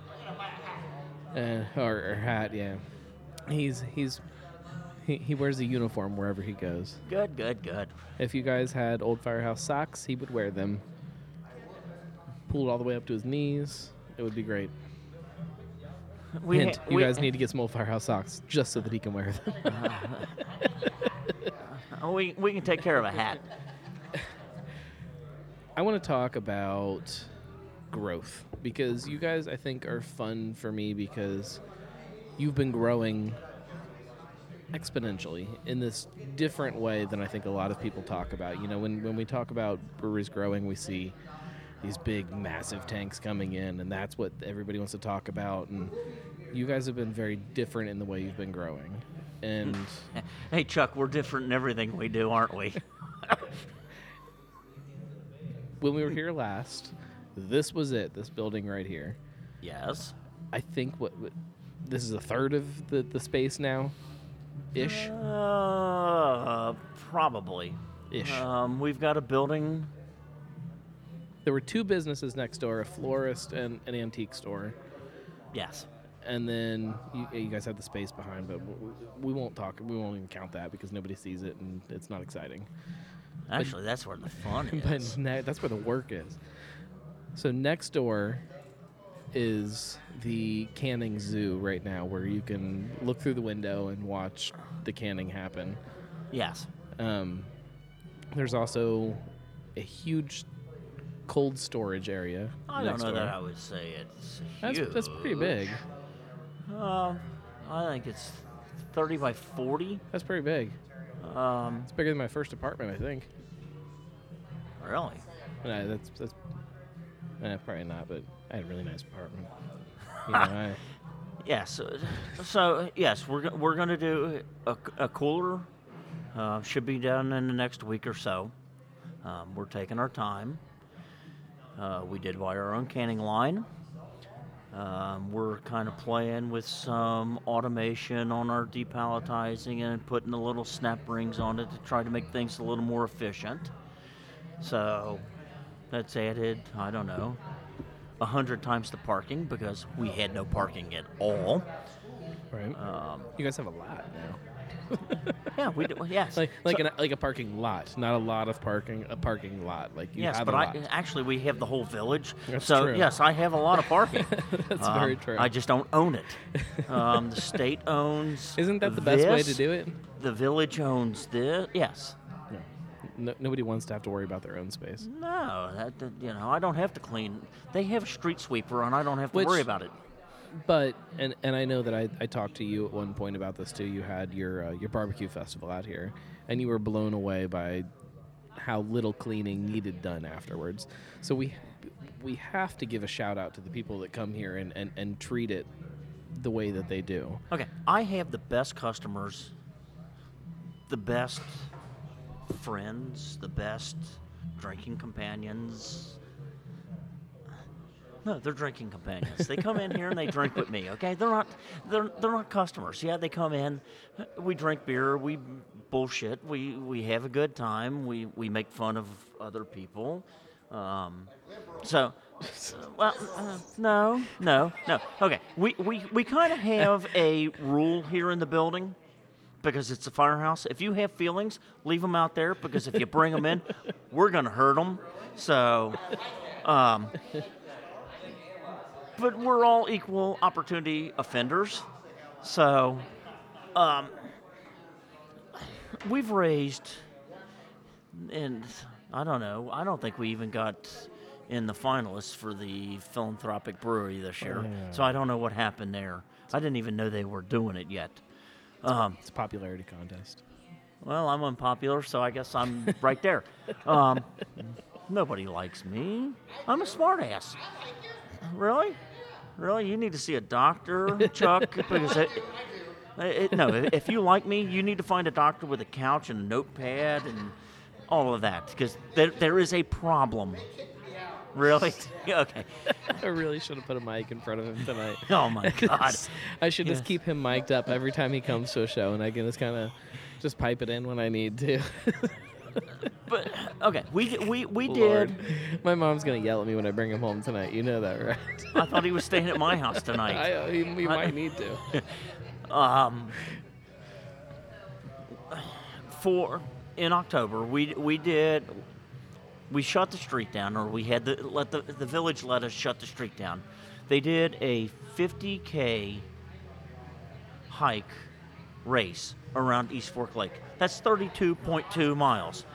S1: uh, or, or hat. Yeah, he's he's he, he wears a uniform wherever he goes.
S2: Good, good, good.
S1: If you guys had old firehouse socks, he would wear them. Pulled all the way up to his knees. It would be great.
S2: We
S1: Hint,
S2: ha-
S1: you
S2: we-
S1: guys need to get some old firehouse socks just so that he can wear them.
S2: Oh, we we can take care of a hat.
S1: I want to talk about growth because you guys, I think, are fun for me because you've been growing exponentially in this different way than I think a lot of people talk about. You know, when, when we talk about breweries growing, we see these big, massive tanks coming in, and that's what everybody wants to talk about. And you guys have been very different in the way you've been growing. And
S2: Hey, Chuck, we're different in everything we do, aren't we?
S1: when we were here last, this was it, this building right here.
S2: yes.
S1: I think what, what this is a third of the, the space now, ish,
S2: Uh, probably.
S1: ish.
S2: Um, we've got a building.
S1: there were two businesses next door: a florist and an antique store.
S2: Yes.
S1: And then you, you guys have the space behind, but we won't talk. We won't even count that because nobody sees it and it's not exciting.
S2: Actually, that's where the fun is.
S1: But that's where the work is. So next door is the canning zoo right now, where you can look through the window and watch the canning happen.
S2: yes.
S1: Um, there's also a huge cold storage area.
S2: I don't
S1: next
S2: know
S1: door.
S2: that I would say it's
S1: That's
S2: huge.
S1: that's pretty big.
S2: Um, I think it's 30 by 40.
S1: That's pretty big.
S2: Um,
S1: It's bigger than my first apartment, I think.
S2: really?
S1: No, that's that's eh, probably not, but I had a really nice apartment. You know, I,
S2: Yes. uh, So yes, we're go- we're going to do a, a cooler. Uh, should be done in the next week or so. Um, we're taking our time. Uh, we did buy our own canning line. Um, we're kind of playing with some automation on our depalletizing and putting the little snap rings on it to try to make things a little more efficient. So that's added, I don't know, a hundred times the parking because we had no parking at all.
S1: right.
S2: Um,
S1: you guys have a lot now.
S2: yeah, we do. Yes,
S1: Like like
S2: So-
S1: an, like a parking lot, not a lot of parking. A parking lot. Like you
S2: yes,
S1: have
S2: but I actually we have the whole village.
S1: That's
S2: so
S1: true.
S2: yes, I have a lot of parking.
S1: That's
S2: Um,
S1: very true.
S2: I just don't own it. Um, the state owns.
S1: Isn't that the best way to do it?
S2: The village owns this. Yes.
S1: No, nobody wants to have to worry about their own space.
S2: No, that, that- you know I don't have to clean. They have a street sweeper, and I don't have to
S1: Which-
S2: worry about it.
S1: But and and I know that I, I talked to you at one point about this too. You had your uh, your barbecue festival out here, and you were blown away by how little cleaning needed done afterwards. So we we have to give a shout out to the people that come here and, and, and treat it the way that they do.
S2: Okay, I have the best customers, the best friends, the best drinking companions. No, they're drinking companions. They come in here and they drink with me. Okay, they're not they're they're not customers. Yeah, they come in, we drink beer, we bullshit, we we have a good time, we we make fun of other people. Um, so, well, uh, no, no, no. Okay, we we, we kind of have a rule here in the building because it's a firehouse. If you have feelings, leave them out there because if you bring them in, we're gonna hurt them. So, um, but we're all equal opportunity offenders. So, um, we've raised, and I don't know, I don't think we even got in the finalists for the philanthropic brewery this year. So I don't know what happened there. I didn't even know they were doing it yet. Um,
S1: It's a popularity contest.
S2: well, I'm unpopular, so I guess I'm right there. Um, nobody likes me. I'm a smartass. Really? Really? You need to see a doctor, Chuck? because it, it, no, if you like me, you need to find a doctor with a couch and a notepad and all of that because there, there is a problem. Really? okay.
S1: I really should have put a mic in front of him tonight.
S2: Oh my God.
S1: I should
S2: Yes.
S1: just keep him mic'd up every time he comes to a show, and I can just kind of just pipe it in when I need to.
S2: But okay, we we we
S1: Lord.
S2: did.
S1: My mom's gonna yell at me when I bring him home tonight. You know that, right?
S2: I thought he was staying at my house tonight.
S1: I, he, he might need to.
S2: um, for in October, we we did we shut the street down, or we had the let the the village let us shut the street down. They did a 50k hike race around East Fork Lake. That's 32.2 miles.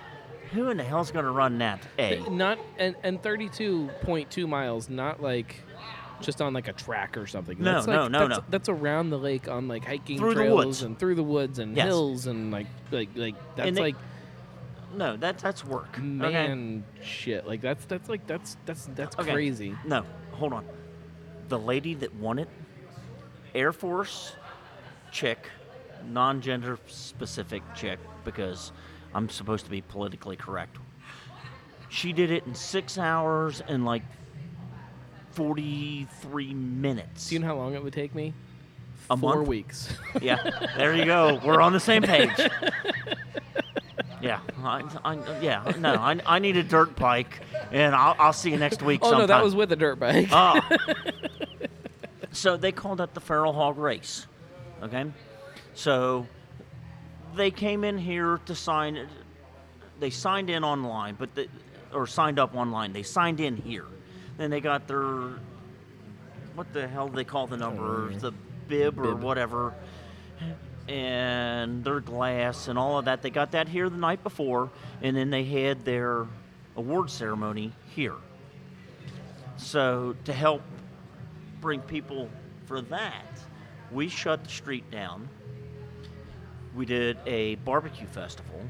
S2: Who in the hell's going to run that? A.
S1: Not and and 32.2 miles, not like just on like a track or something.
S2: No,
S1: that's
S2: no,
S1: like,
S2: no,
S1: that's,
S2: no.
S1: That's around the lake on like hiking
S2: Through the
S1: trails
S2: woods.
S1: and through the woods and
S2: Yes.
S1: hills and like like like that's
S2: And
S1: like
S2: No, that that's work. okay?
S1: man shit. Like that's that's like that's that's that's
S2: Okay.
S1: crazy.
S2: No, hold on. The lady that won it, Air Force chick, non gender specific chick, because I'm supposed to be politically correct. She did it in six hours and like 43 minutes.
S1: Do you know how long it would take me?
S2: A
S1: Four
S2: month?
S1: weeks.
S2: Yeah, there you go. We're on the same page. Yeah, I, I, yeah, no, I, I need a dirt bike, and I'll, I'll see you next week.
S1: oh no, that was with a dirt bike.
S2: Oh. so they called that the Feral Hog Race. Okay? So they came in here to sign. They signed in online, but the, or signed up online. They signed in here. Then they got their what the hell do they call the number? The bib or
S1: Bib.
S2: whatever. And their glass and all of that. They got that here the night before, and then they had their award ceremony here. So to help bring people for that, we shut the street down. We did a barbecue festival.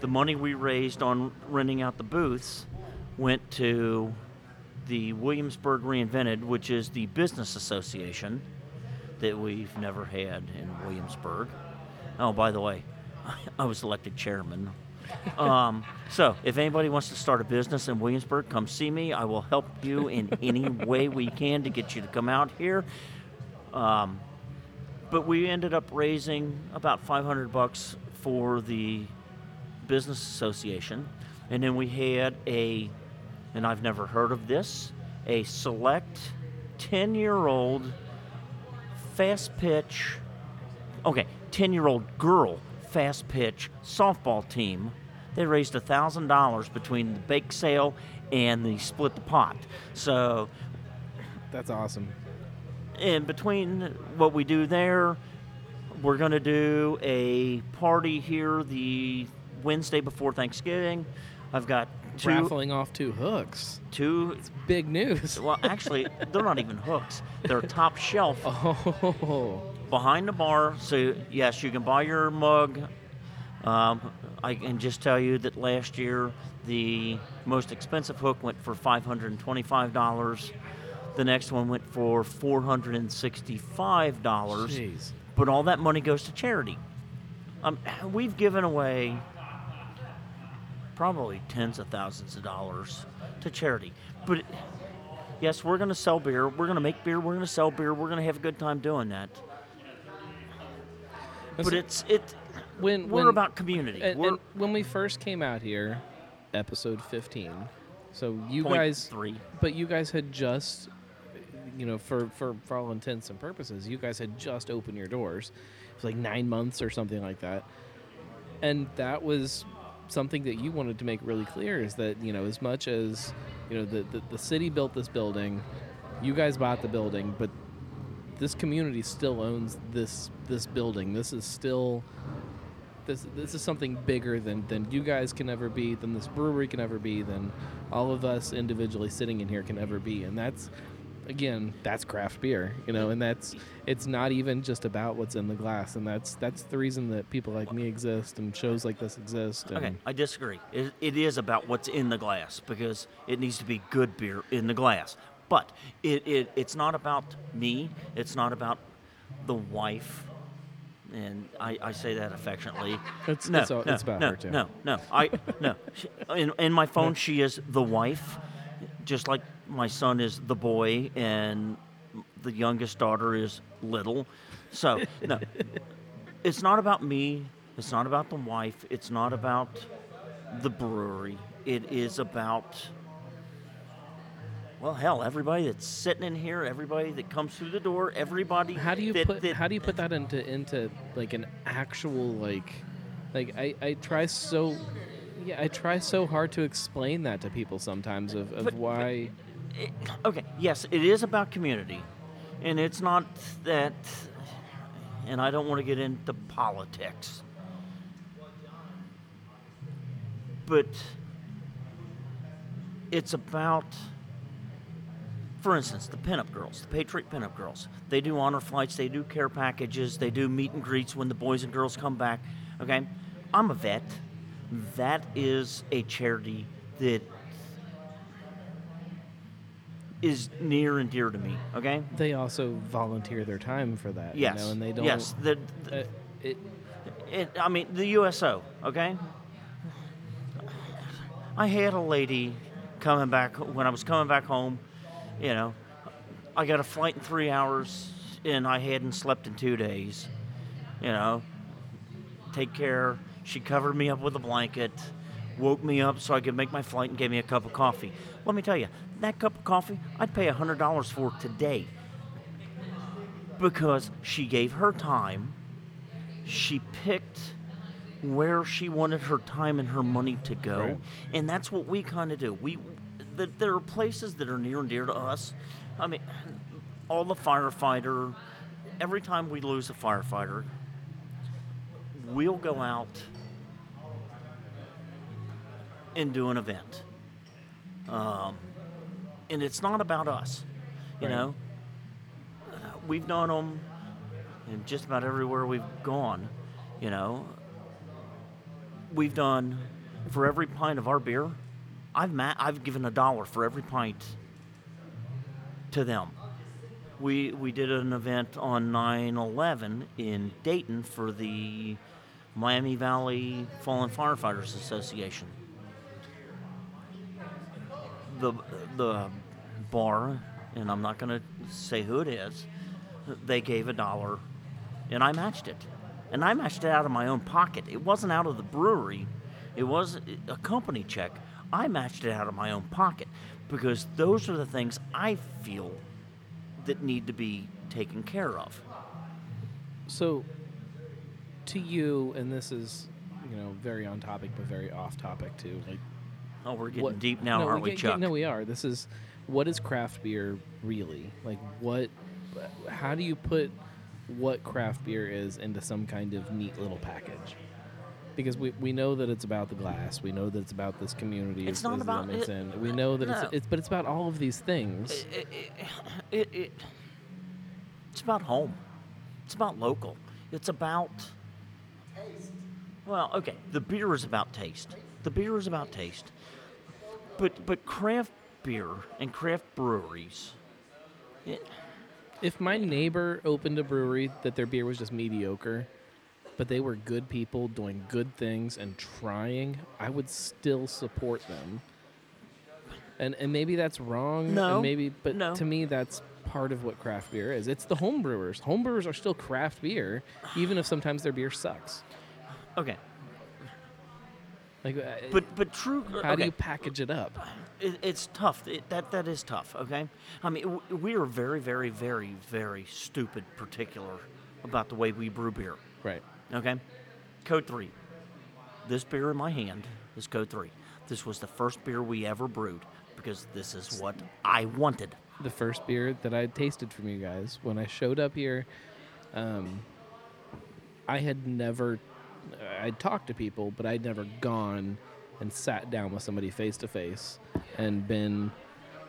S2: The money we raised on renting out the booths went to the Williamsburg Reinvented, which is the business association that we've never had in Williamsburg. Oh, by the way, I was elected chairman. Um, so, if anybody wants to start a business in Williamsburg, come see me. I will help you in any way we can to get you to come out here. Um, but we ended up raising about 500 bucks for the business association, and then we had a, and I've never heard of this, a select 10-year-old fast pitch, okay, 10-year-old girl fast pitch softball team. They raised $1,000 between the bake sale and the split the pot. So
S1: That's awesome.
S2: in between what we do there, we're going to do a party here the Wednesday before Thanksgiving. I've got two,
S1: Raffling off two hooks.
S2: two.
S1: Big news.
S2: Well, actually, they're not even hooks. They're top shelf
S1: Oh,
S2: behind the bar. So yes, you can buy your mug. Um, I can just tell you that last year the most expensive hook went for five hundred and twenty-five dollars. The next one went for four hundred and sixty-five dollars. But all that money goes to charity. Um, we've given away probably tens of thousands of dollars to charity. But yes, we're going to sell beer. We're going to make beer. We're going to sell beer. We're going to have a good time doing that. But it's it.
S1: when
S2: We're
S1: when,
S2: about community.
S1: And, and when we first came out here, episode 15. So you guys,
S2: three.
S1: but you guys had just, you know, for, for for all intents and purposes, you guys had just opened your doors. It was like nine months or something like that, and that was something that you wanted to make really clear is that you know as much as you know the the, the city built this building, you guys bought the building, but this community still owns this this building. This is still this this is something bigger than than you guys can ever be, than this brewery can ever be, than all of us individually sitting in here can ever be, and that's again that's craft beer, you know, and that's it's not even just about what's in the glass, and that's that's the reason that people like me exist and shows like this exist.
S2: Okay, I disagree. It, it is about what's in the glass because it needs to be good beer in the glass. But it, it it's not about me. It's not about the wife. And I, I say that affectionately.
S1: It's-
S2: no,
S1: it's all-
S2: no,
S1: it's about
S2: no,
S1: her, too.
S2: No, no, I no. In, in my phone, she is the wife, just like my son is the boy, and the youngest daughter is little. So no, it's not about me. It's not about the wife. It's not about the brewery. It is about well, hell, everybody that's sitting in here, everybody that comes through the door, everybody.
S1: How do you
S2: that,
S1: put
S2: that-
S1: how do you put that into into like an actual like like I, I try so yeah I try so hard to explain that to people sometimes of, of
S2: But- but-
S1: why
S2: okay, yes, it is about community, and it's not that. And I don't want to get into politics, but it's about. For instance, the pinup girls, the Patriot pinup girls. They do honor flights, they do care packages, they do meet and greets when the boys and girls come back. Okay? I'm a vet. That is a charity that is near and dear to me. Okay?
S1: they also volunteer their time for that
S2: Yes.
S1: you know and they don't
S2: Yes. The,
S1: uh, it,
S2: it, I mean, the USO, okay? I had a lady coming back when I was coming back home. You know, I got a flight in three hours, and I hadn't slept in two days. You know, take care. She covered me up with a blanket, woke me up so I could make my flight, and gave me a cup of coffee. Let me tell you, that cup of coffee, I'd pay hundred dollars for today. Because she gave her time. She picked where she wanted her time and her money to go.
S1: Right.
S2: and that's what we kind of do. We th- there are places that are near and dear to us. I mean all the firefighter every time we lose a firefighter we'll go out and do an event. Um, and it's not about us you
S1: Right.
S2: know uh, we've done them in just about everywhere we've gone, you know. We've done for every pint of our beer, I've ma- I've given a dollar for every pint to them. We we did an event on 9/11 in Dayton for the Miami Valley Fallen Firefighters Association. The the bar, and I'm not going to say who it is, they gave a dollar and I matched it. And I matched it out of my own pocket. It wasn't out of the brewery, it was a company check. I matched it out of my own pocket because those are the things I feel that need to be taken care of.
S1: so to you and this is you know very on topic but very off topic too like
S2: Oh, we're getting
S1: what-
S2: deep now,
S1: no,
S2: aren't we,
S1: get-
S2: Chuck?
S1: get- no, we are. This is what is craft beer really like? What? How do you put what craft beer is into some kind of neat little package? Because we, we know that it's about the glass. We know that it's about this community.
S2: It's
S1: as-
S2: not
S1: as
S2: about- it-
S1: in. We know that
S2: no.
S1: it's, it's but it's about all of these things.
S2: it, it, it, it, it's about home. It's about local. It's about. Taste. Well, okay. The beer is about taste. The beer is about taste. But but craft beer and craft breweries. It,
S1: If my neighbor opened a brewery that their beer was just mediocre, but they were good people doing good things and trying, I would still support them. And and maybe that's wrong.
S2: No,
S1: and maybe but
S2: no.
S1: to me that's part of what craft beer is. It's the home brewers. Home brewers are still craft beer, even if sometimes their beer sucks.
S2: okay.
S1: Like, uh,
S2: But but true.
S1: how
S2: okay.
S1: do you package it up?
S2: It, it's tough. It, that that is tough. Okay, I mean w- we are very very very very stupid particular about the way we brew beer.
S1: Right.
S2: Okay, code three. This beer in my hand is code three. This was the first beer we ever brewed because this is what I wanted.
S1: the first beer that I tasted from you guys when I showed up here. Um, I had never, I'd talked to people, but I'd never gone and sat down with somebody face to face and been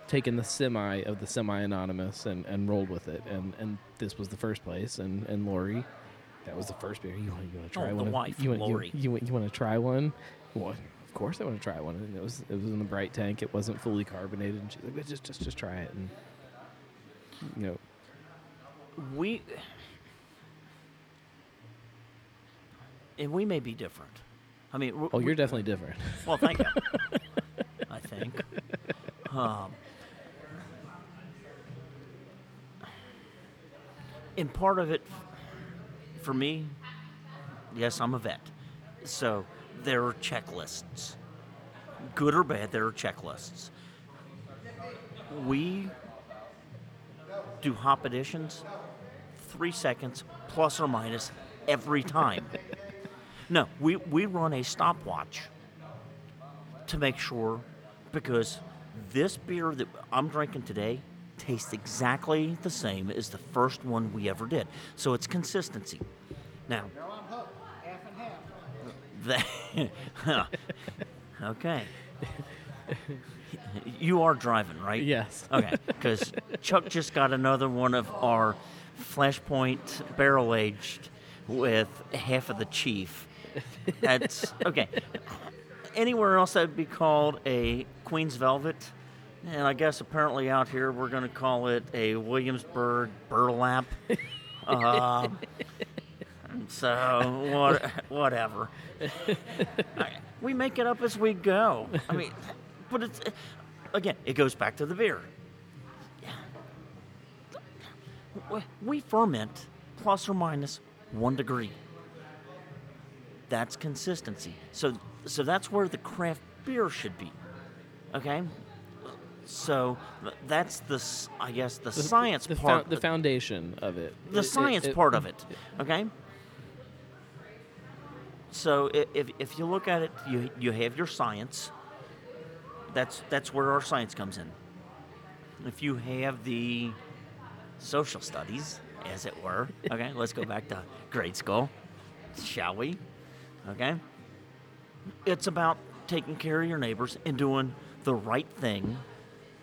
S1: taken the semi of the semi anonymous and, and rolled with it. And, and this was the first place. And, and Lori, that was the first beer. You want, you want to try
S2: Oh, the
S1: one?
S2: wife,
S1: you want,
S2: Lori.
S1: You, you, you want to try one? Well, of course I want to try one. And it was it was in the bright tank. It wasn't fully carbonated. And she's like, just just just try it. And you know,
S2: we and we may be different. I mean,
S1: oh, you're definitely different.
S2: well, thank you. I think. Um, and part of it, for me, yes, I'm a vet, so there are checklists, good or bad. There are checklists. We do hop additions, three seconds plus or minus every time. no, we, we run a stopwatch to make sure because this beer that I'm drinking today tastes exactly the same as the first one we ever did. So it's consistency. Now, that, okay. You are driving, right?
S1: Yes.
S2: Okay, because Chuck just got another one of our Flashpoint barrel aged with half of the chief. That's okay. Anywhere else that'd be called a Queen's Velvet, and I guess apparently out here we're going to call it a Williamsburg burlap. Um, so what, whatever. I- we make it up as we go. I mean, but it's again, it goes back to the beer. We ferment plus or minus one degree. That's consistency. So, so that's where the craft beer should be. Okay. So that's the, I guess, the, science
S1: the, fou-
S2: part.
S1: the foundation of it.
S2: the
S1: It- it-
S2: science
S1: it-
S2: part of mm, it. Okay. So if, if you look at it, you you have your science. That's that's where our science comes in. If you have the social studies, as it were, okay, let's go back to grade school, shall we? Okay. It's about taking care of your neighbors and doing the right thing.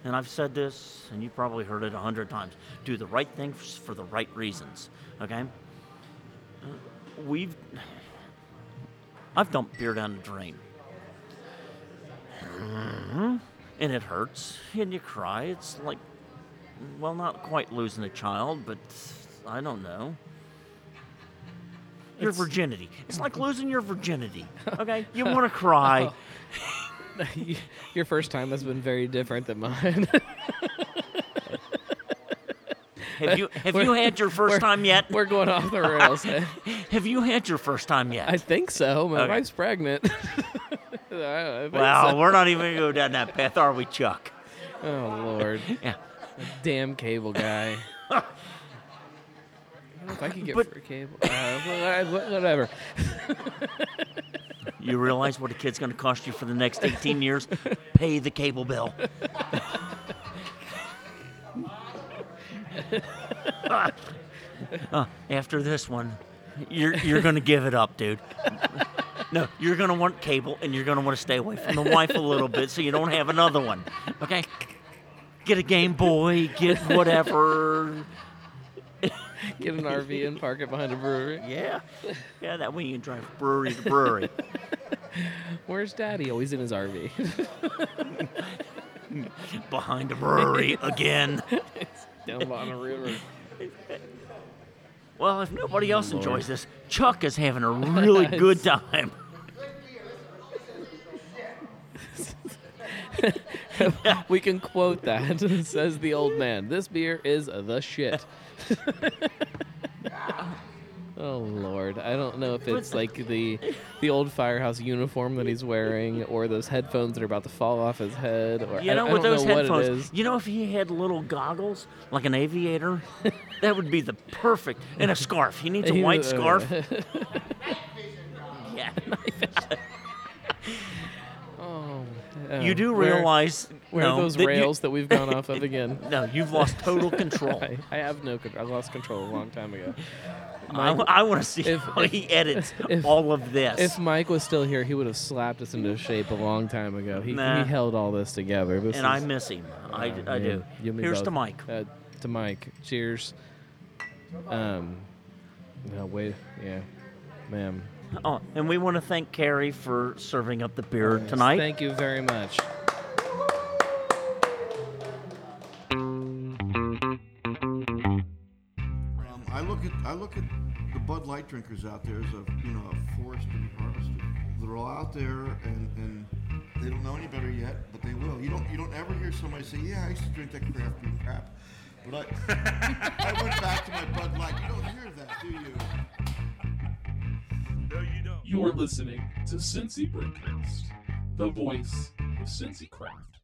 S2: And I've said this, and you've probably heard it a hundred times. Do the right thing for the right reasons. Okay. We've. I've dumped beer down the drain. Mhm. And it hurts, and you cry. It's like, well, not quite losing a child, but I don't know. Your virginity. It's like losing your virginity. Okay? You want to cry.
S1: Your first time has been very different than mine.
S2: Have you have you had your 1st time yet?
S1: We're going off the rails. eh?
S2: Have you had your first time yet?
S1: I think so. My
S2: Okay.
S1: wife's pregnant.
S2: Well,
S1: so.
S2: we're not even gonna go down that path, are we, Chuck?
S1: Oh Lord,
S2: Yeah.
S1: damn cable guy. I don't know if I could get
S2: But-
S1: free cable. Uh, wha- wha- whatever.
S2: You realize what a kid's gonna cost you for the next 18 years? Pay the cable bill. Uh, after this one, you're you're gonna give it up, dude. No, you're gonna want cable, and you're gonna want to stay away from the wife a little bit, so you don't have another one. Okay? Get a Game Boy, get whatever.
S1: Get an RV and park it behind a brewery.
S2: Yeah, yeah. That way you can drive brewery to brewery.
S1: Where's Daddy? Oh, Always in his RV.
S2: behind a brewery again.
S1: Down on a river.
S2: Well, if nobody else enjoys this, Chuck is having a really good time.
S1: We can quote that. Says the old man. This beer is the shit. oh Lord, I don't know if it's like the the old firehouse uniform that he's wearing, or those headphones that are about to fall off his head, or
S2: You
S1: I,
S2: know,
S1: I
S2: with
S1: don't
S2: those
S1: know
S2: headphones,
S1: what it is.
S2: you know, if he had little goggles like an aviator, that would be the perfect. And a scarf. He needs a white uh, scarf. Yeah.
S1: oh,
S2: You do realize.
S1: Where
S2: no,
S1: are those
S2: that you-
S1: rails that we've gone off of again?
S2: no, you've lost total control.
S1: I, I have no control. I lost control a long time ago.
S2: I, want to see
S1: if-
S2: how he edits
S1: if-
S2: all of this.
S1: If Mike was still here, he would have slapped us into shape a long time ago. He,
S2: Nah.
S1: he held all this together. This
S2: and I miss him. I,
S1: Oh,
S2: I do. Here's
S1: both.
S2: to Mike.
S1: Uh, to Mike. Cheers. Um. No, wait. Yeah, ma'am.
S2: Oh, and we want to thank Carrie for serving up the beer tonight.
S1: Thank you very much.
S5: Look at I look at the Bud Light drinkers out there as a you know a forest to be harvested. They're all out there and, and they don't know any better yet, but they will. You don't you don't ever hear somebody say, "Yeah, I used to drink that craft beer crap," but I I went back to my Bud Light. You don't hear that, do you?
S7: No, you don't.
S3: You're listening to Cincy Brewcast, the voice of Cincy Craft.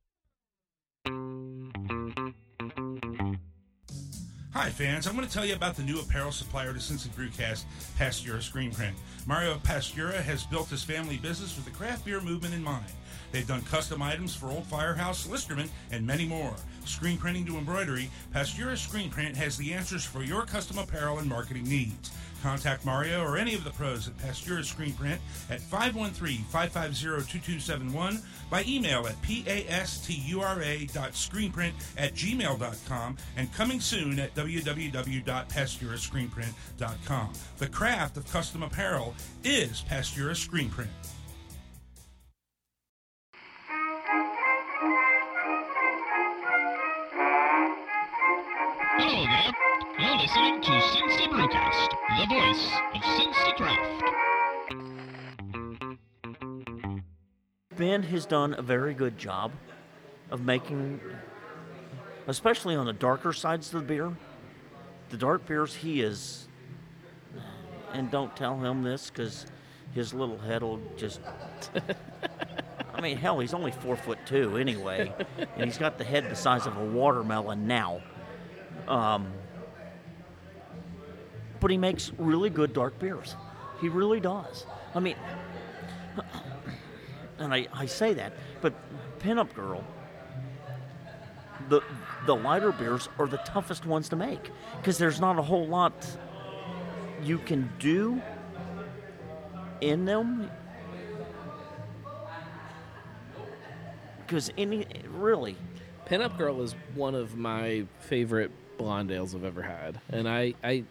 S7: Hi, fans. I'm going to tell you about the new apparel supplier to Cincy Brewcast, Pastura Screen Print. Mario Pastura has built his family business with the craft beer movement in mind. They've done custom items for Old Firehouse, Listermann, and many more. Screen printing to embroidery, Pastura Screen Print has the answers for your custom apparel and marketing needs. Contact Mario or any of the pros at Pastura Screen Print at 513-550-2271 by email at pastura.screenprint at gmail.com and coming soon at www.pasturascreenprint.com. The craft of custom apparel is Pastura Screen
S6: You're listening to Cincy Brewcast, the voice of Cincy Craft.
S2: Ben has done a very good job of making, especially on the darker sides of the beer, the dark beers he is, and don't tell him this because his little head will just. I mean, hell, he's only four foot two anyway, and he's got the head the size of a watermelon now. Um, but he makes really good dark beers. He really does. I mean, and I, I say that, but Pinup Girl, the the lighter beers are the toughest ones to make because there's not a whole lot you can do in them. Because any really,
S1: Pinup Girl is one of my favorite blonde ales I've ever had, and I, I,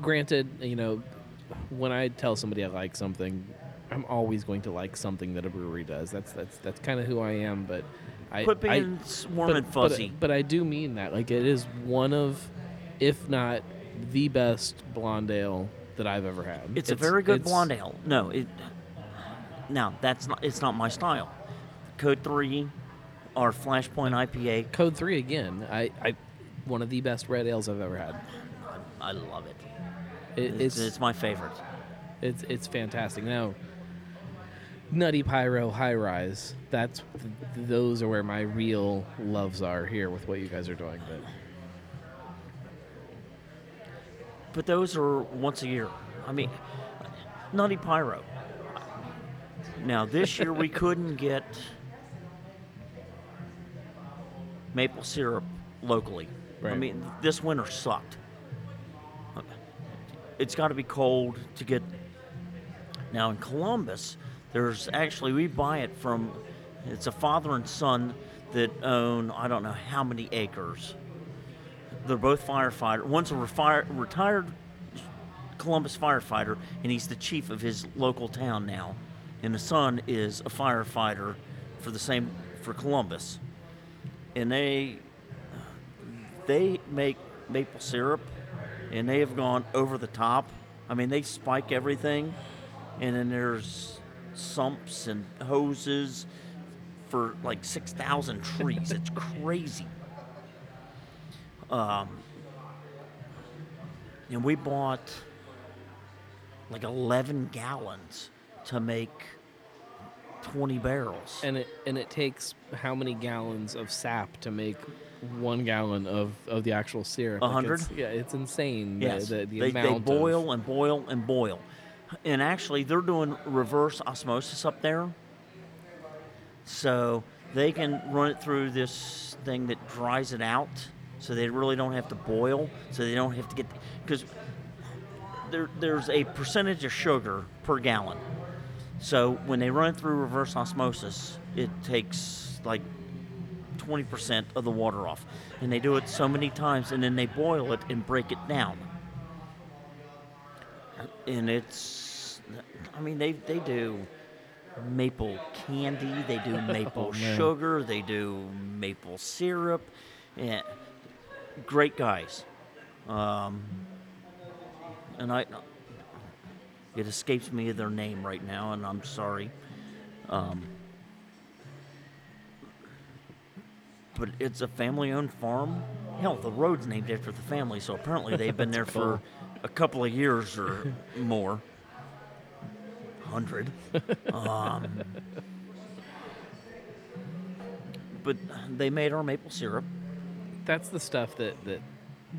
S1: granted, you know, when I tell somebody I like something, I'm always going to like something that a brewery does. That's that's that's kind of who I am. But I,
S2: quit being s- warm
S1: but-
S2: and fuzzy.
S1: But, but I do mean that. Like it is one of, if not the best blonde ale that I've ever had.
S2: It's, a very good blonde ale. No, it. Now that's not. It's not my style. Code three, our Flashpoint IPA.
S1: Code three again. I, I, one of the best red ales I've ever had.
S2: I love it.
S1: It,
S2: It's,
S1: it's
S2: it's my favorite.
S1: It's it's fantastic. Now, Nutty Pyro High Rise. That's th- those are where my real loves are here with what you guys are doing. But
S2: But those are once a year. I mean, Nutty Pyro. Now this year we couldn't get maple syrup locally. I mean, this winter sucked. It's got to be cold to get. Now in Columbus, there's actually we buy it from. It's a father and son that own I don't know how many acres. They're both firefighter. One's a retired Columbus firefighter, and he's the chief of his local town now. And the son is a firefighter for the same for Columbus. And they they make maple syrup, and they have gone over the top. I mean, they spike everything, and then there's sumps and hoses for like six thousand trees. it's crazy. Um, and we bought like 11 gallons to make 20 barrels.
S1: and it and it takes how many gallons of sap to make one gallon of, of the actual syrup?
S2: A hundred?
S1: it's- yeah, it's insane.
S2: yes,
S1: the, the,
S2: they,
S1: amount
S2: they
S1: of-
S2: boil and boil and boil. And actually, they're doing reverse osmosis up there. So they can run it through this thing that dries it out so they really don't have to boil, so they don't have to get. Because there, there's a percentage of sugar per gallon. So when they run it through reverse osmosis, it takes like 20% of the water off. And they do it so many times, and then they boil it and break it down. and it's I mean they they do maple candy, they do maple
S1: man.
S2: sugar, they do maple syrup. Yeah, great guys. Um, and I it escapes me their name right now, and I'm sorry. Um, but it's a family-owned farm. Hell, the road's named after the family, so apparently they've been there for a couple of years or more. Hundred. Um, but they made our maple syrup.
S1: That's the stuff that that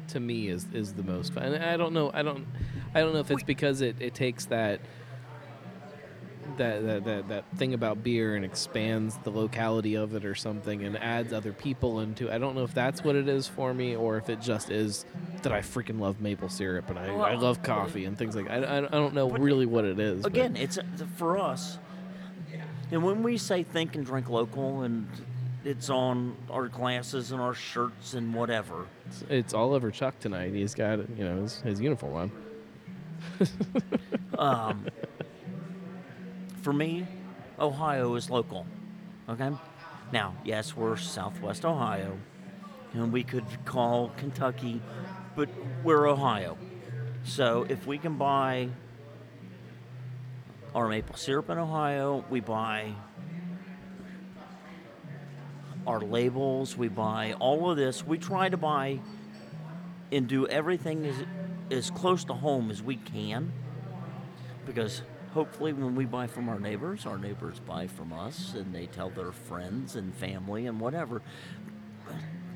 S1: to me is is the most fun. And I don't know. I don't. I don't know if it's because it, it takes that that, that that that thing about beer and expands the locality of it or something and adds other people into. I don't know if that's what it is for me or if it just is that I freaking love maple syrup and I, I love coffee and things like. I, I, I don't know really what it is. but-
S2: Again, it's for us. And when we say think and drink local, and it's on our glasses and our shirts and whatever.
S1: It's, it's all over Chuck tonight. He's got you know his, his uniform on.
S2: Um, for me, Ohio is local. Okay? Now, yes, we're Southwest Ohio, and we could call Kentucky, but we're Ohio. So if we can buy our maple syrup in Ohio, we buy our labels, we buy all of this. We try to buy and do everything as, as close to home as we can because hopefully when we buy from our neighbors our neighbors buy from us and they tell their friends and family and whatever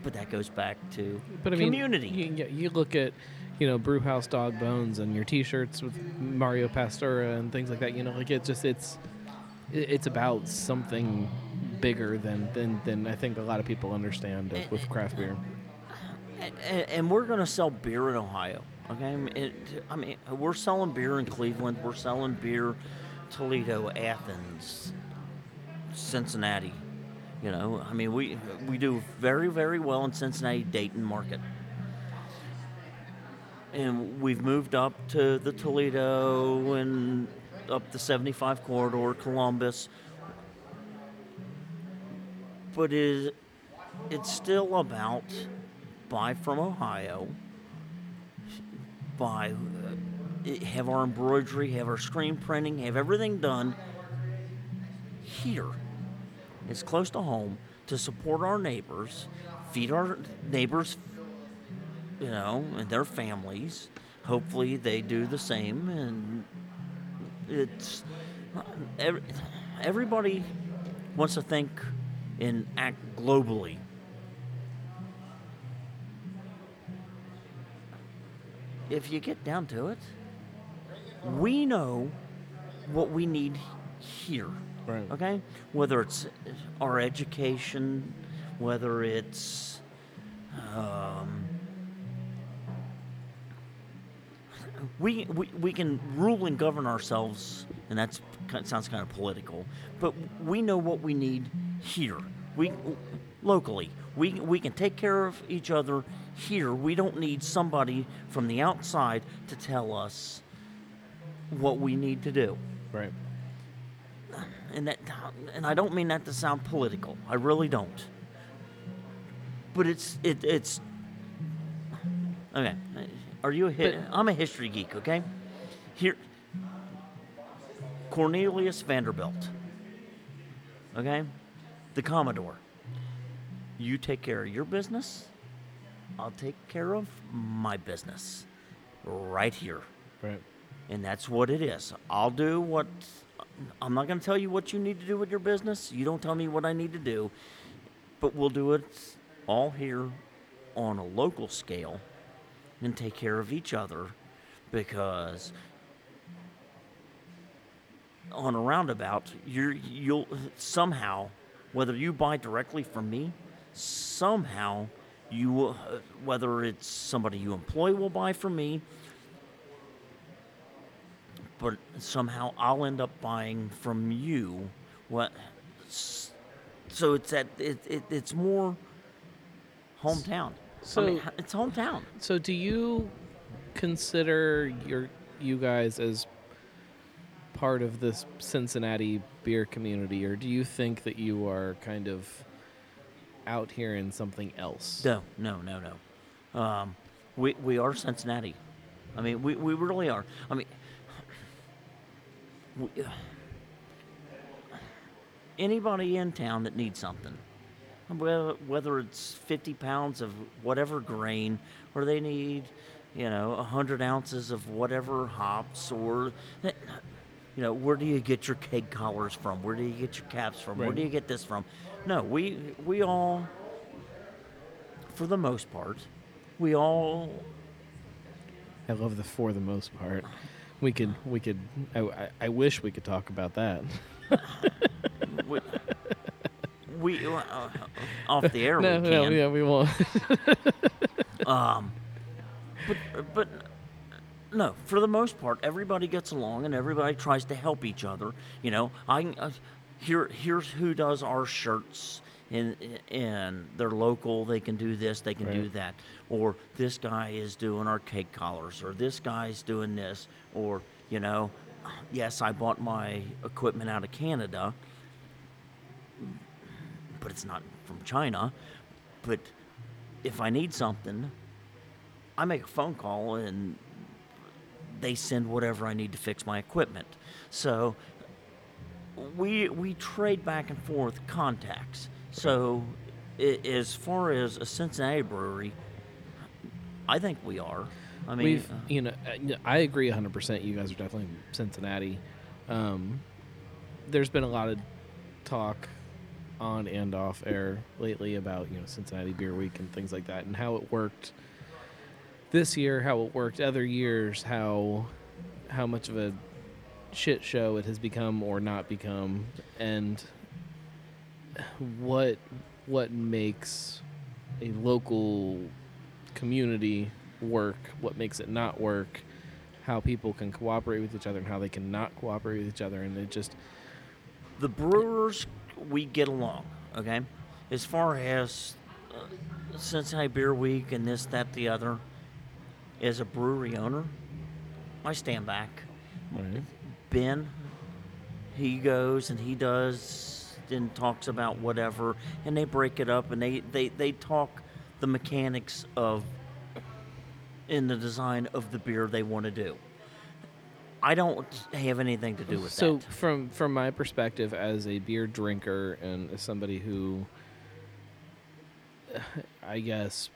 S2: but that goes back to
S1: But I mean,
S2: community
S1: You, you- look at, you know, Brewhouse Dog Bones and your T-shirts with Mario Pastora and things like that. You know, like it just it's it's about something bigger than than than I think a lot of people understand with craft beer.
S2: and, and we're going to sell beer in ohio okay I mean, it, I mean we're selling beer in cleveland. We're selling beer toledo athens cincinnati you know? I mean we we do very very well in cincinnati dayton market. And we've moved up to the Toledo and up the 75 corridor, Columbus. But it, it's still about buy from Ohio, buy, uh, have our embroidery, have our screen printing, have everything done here. It's close to home to support our neighbors, feed our neighbors you know, and their families. Hopefully, they do the same, and it's every, everybody wants to think and act globally. If you get down to it, we know what we need here.
S1: Right.
S2: Okay? Whether it's our education, whether it's um, we, we we can rule and govern ourselves, and that's kind sounds kind of political. But we know what we need here. We locally we we can take care of each other here. We don't need somebody from the outside to tell us what we need to do.
S1: Right.
S2: And that and I don't mean that to sound political. I really don't. But it's it, it's okay. Are you a hit? I'm a history geek. Okay. Here, Cornelius Vanderbilt. Okay, the Commodore. You take care of your business. I'll take care of my business. Right here.
S1: Right.
S2: And that's what it is. I'll do what I'm not going to tell you what you need to do with your business. You don't tell me what I need to do. But we'll do it all here on a local scale and take care of each other because on a roundabout, you're you'll somehow whether you buy directly from me, somehow you uh, whether it's somebody you employ will buy from me, but somehow I'll end up buying from you. What? So it's that it, it it's more hometown. I mean,
S1: So-
S2: it's hometown.
S1: So do you consider your you guys as part of this Cincinnati beer community, or do you think that you are kind of out here in something else?
S2: No, no, no, no. Um, we we are Cincinnati. I mean, we, we really are. I mean, we, anybody in town that needs something, whether, whether it's 50 pounds of whatever grain, or they need, you know, 100 ounces of whatever hops, or, you know, where do you get your keg collars from? Where do you get your caps from? Where do you get this from? No, we we all, for the most part, we all
S1: I love the for the most part. We could, we could. I, I, I wish we could talk about that.
S2: we, we uh, off the air
S1: no,
S2: we
S1: no, yeah, we won't.
S2: Um, but but no, for the most part, everybody gets along and everybody tries to help each other. You know, I uh, here here's who does our shirts. And, and they're local. They can do this. They can do that. Or this guy is doing our keg collars. Or this guy's doing this. Or you know, yes, I bought my equipment out of Canada, but it's not from China. But if I need something, I make a phone call and they send whatever I need to fix my equipment. So we we trade back and forth contacts. So i as far as a Cincinnati brewery, I think we are. I mean,
S1: We've,
S2: uh,
S1: you know, uh, I agree 100%. You guys are definitely Cincinnati. Um, there's been a lot of talk on and off air lately about, you know, Cincinnati Beer Week and things like that and how it worked this year, how it worked other years, how how much of a shit show it has become or not become and what what makes a local community work, what makes it not work, how people can cooperate with each other and how they can not cooperate with each other and it just
S2: the brewers we get along okay as far as uh, cincinnati beer week and this that the other as a brewery owner i stand back
S1: right.
S2: Ben he goes and he does and talks about whatever and they break it up and they they, they talk the mechanics of in the design of the beer they want to do. I don't have anything to do with
S1: so
S2: that.
S1: So from from my perspective as a beer drinker and as somebody who I guess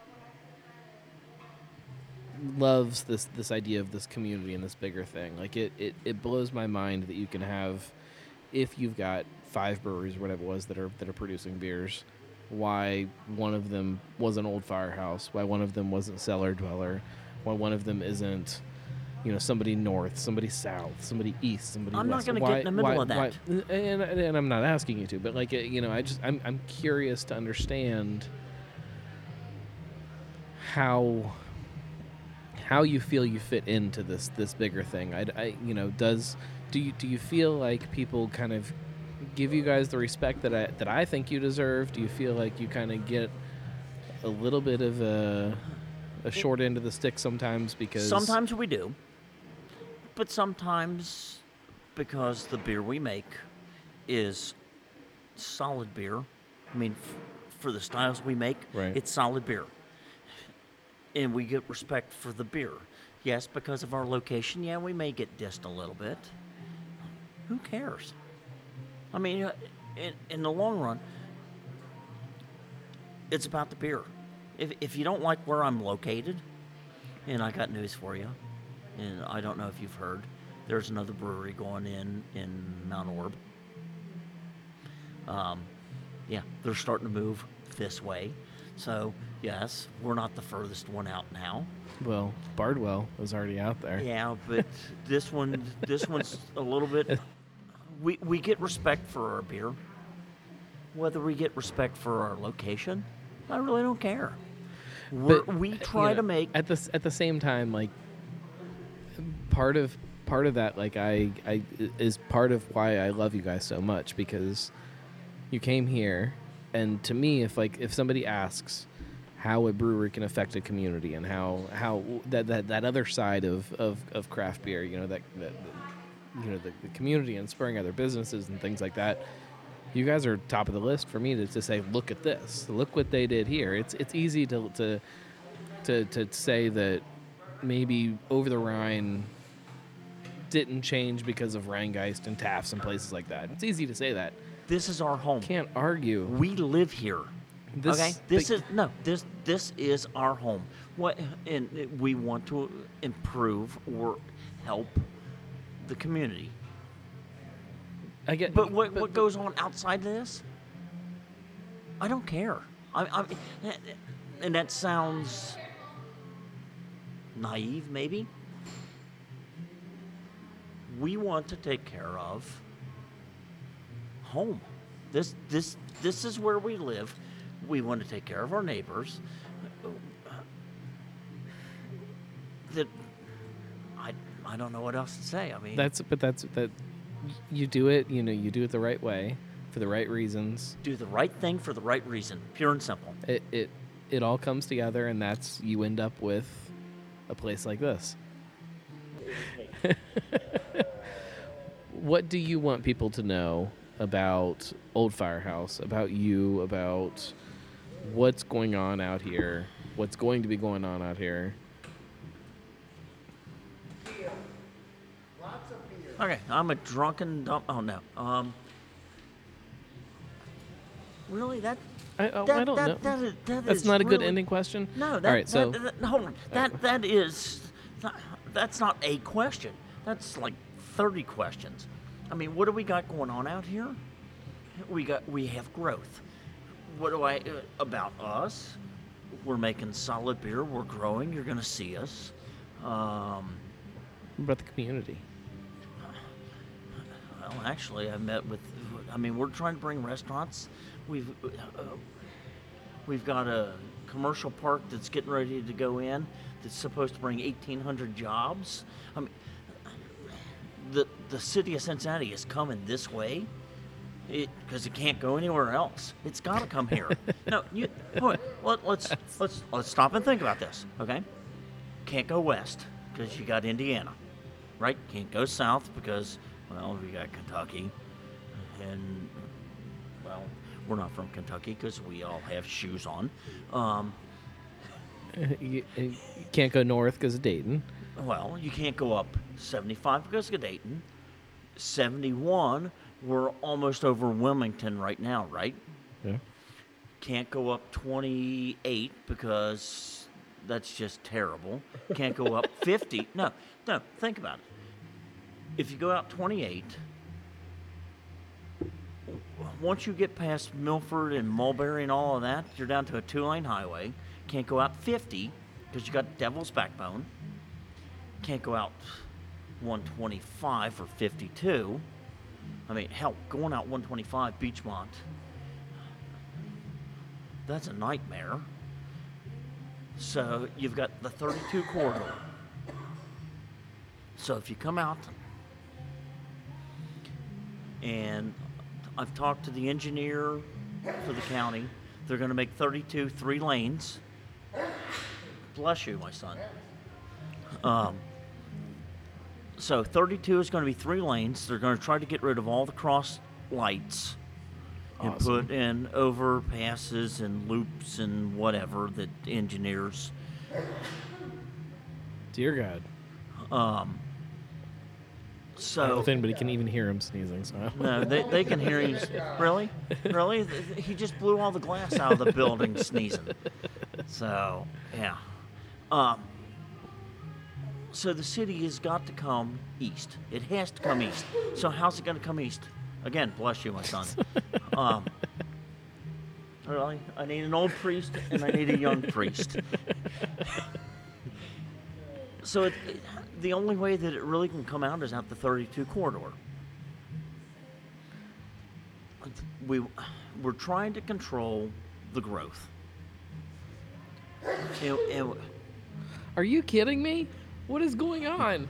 S1: loves this this idea of this community and this bigger thing. Like it, it, it blows my mind that you can have if you've got five breweries or whatever it was that are that are producing beers, why one of them was an old firehouse, why one of them wasn't cellar dweller, why one of them isn't you know somebody north, somebody south, somebody east, somebody west.
S2: I'm not gonna get in the middle
S1: why-
S2: of that.
S1: why- and, and I'm not asking you to, but like you know, I just I'm I'm curious to understand how how you feel you fit into this this bigger thing. I, I you know does do you do you feel like people kind of give you guys the respect that I that I think you deserve? Do you feel like you kind of get a little bit of a a short end of the stick sometimes because
S2: Sometimes we do, but sometimes because the beer we make is solid beer. I mean, f- for the styles we make,
S1: Right.
S2: it's solid beer, and we get respect for the beer. Yes, because of our location, yeah, we may get dissed a little bit. Who cares? I mean, uh, in, in the long run, it's about the beer. If, if you don't like where I'm located, and I got news for you. And I don't know if you've heard. There's another brewery going in in Mount Orab. Um, yeah, they're starting to move this way. So yes, we're not the furthest one out now.
S1: well Bardwell was already out there.
S2: Yeah, but this one, this one's a little bit. We we get respect for our beer. Whether we get respect for our location, I really don't care. We're,
S1: But,
S2: we
S1: uh, you
S2: try
S1: know,
S2: to make
S1: at the at the same time like part of part of that like I I is part of why I love you guys so much because you came here and to me if like if somebody asks how a brewery can affect a community and how how that that, that other side of, of, of craft beer, you know, that, that you know the, the community and spurring other businesses and things like that. You guys are top of the list for me to, to say, look at this, look what they did here. It's it's easy to to to, to say that maybe over the Rhine didn't change because of Rhinegeist and Tafts and places like that. It's easy to say that.
S2: This is our home.
S1: Can't argue.
S2: We live here.
S1: This-
S2: okay, this
S1: but-
S2: is no. This this is our home. What and we want to improve or help the community.
S1: I get,
S2: But what what goes on outside of this? I don't care. I, I and that sounds naive, maybe. We want to take care of home. This this this is where we live. We want to take care of our neighbors. That I I don't know what else to say. I mean,
S1: That's but that's that. You do it. You know, you do it the right way for the right reasons.
S2: do the right thing for the right reason, pure and simple.
S1: It it it all comes together, and that's you end up with a place like this. what do you want people to know about Old Firehouse, about you, about what's going on out here, what's going to be going on out here?
S2: Okay, I'm a drunken dumb. Oh no. Um. Really, that.
S1: I, oh,
S2: that,
S1: I don't
S2: that,
S1: know.
S2: that is- that
S1: That's not a good ending question.
S2: No, that,
S1: all right. So
S2: that, that- hold on. That that is. That's not a question. That's like thirty questions. I mean, what do we got going on out here? We got we have growth. What do I about us? We're making solid beer. We're growing. You're going to see us. Um,
S1: what about the community.
S2: Well, actually, I met with. I mean, we're trying to bring restaurants. We've uh, we've got a commercial park that's getting ready to go in. That's supposed to bring 1,800 jobs. I mean, the the city of Cincinnati is coming this way. Because it, can't go anywhere else. It's got to come here. no, you. on, Let, let's let's let's stop and think about this. Okay, can't go west because you got Indiana right? Can't go south because, well, we got Kentucky, and well, we're not from Kentucky because we all have shoes on. Um,
S1: you, you can't go north because of Dayton.
S2: well, you can't go up 75 because of Dayton. 71, we're almost over Wilmington right now, right?
S1: Yeah.
S2: Can't go up 28 because that's just terrible. Can't go up 50. No, no, think about it. If you go out 28, once you get past Milford and Mulberry and all of that, you're down to a two lane highway. Can't go out 50 because you got Devil's Backbone. Can't go out 125 or 52. I mean, hell, going out 125 Beechmont, that's a nightmare. So you've got the 32 corridor. So if you come out, and I've talked to the engineer for the county, they're going to make 32 three lanes. Bless you, my son. Um, so 32 is going to be three lanes. They're going to try to get rid of all the cross lights and
S1: Awesome.
S2: put in overpasses and loops and whatever that engineers.
S1: Dear God.
S2: Um,
S1: I don't
S2: so
S1: if anybody can even hear him sneezing. So
S2: no, they, they can hear him. Really, really, he just blew all the glass out of the building sneezing. So yeah. Um, so the city has got to come east. It has to come east. So how's it going to come east? Again, bless you, my son. Um, really, I need an old priest and I need a young priest. So it, it- the only way that it really can come out is out the 32 corridor. We, we're trying to control the growth. And
S1: Are you kidding me? What is going on?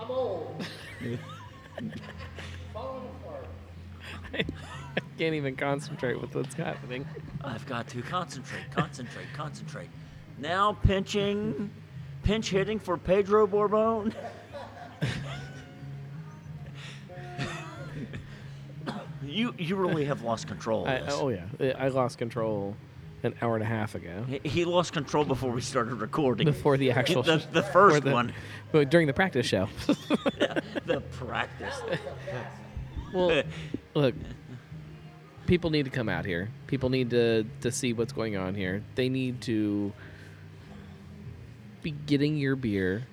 S1: I'm old. Falling apart. I can't even concentrate with what's happening.
S2: I've got to concentrate, concentrate, concentrate. Now pinching, pinch hitting for Pedro Borbon. you you really have lost control
S1: I,
S2: of this.
S1: oh yeah, I lost control an hour and a half ago
S2: He- lost control before we started recording.
S1: before the actual
S2: the, the first
S1: the-
S2: one,
S1: but during the practice show.
S2: the practice.
S1: well, look, people need to come out here. People need to to see what's going on here. They need to be getting your beer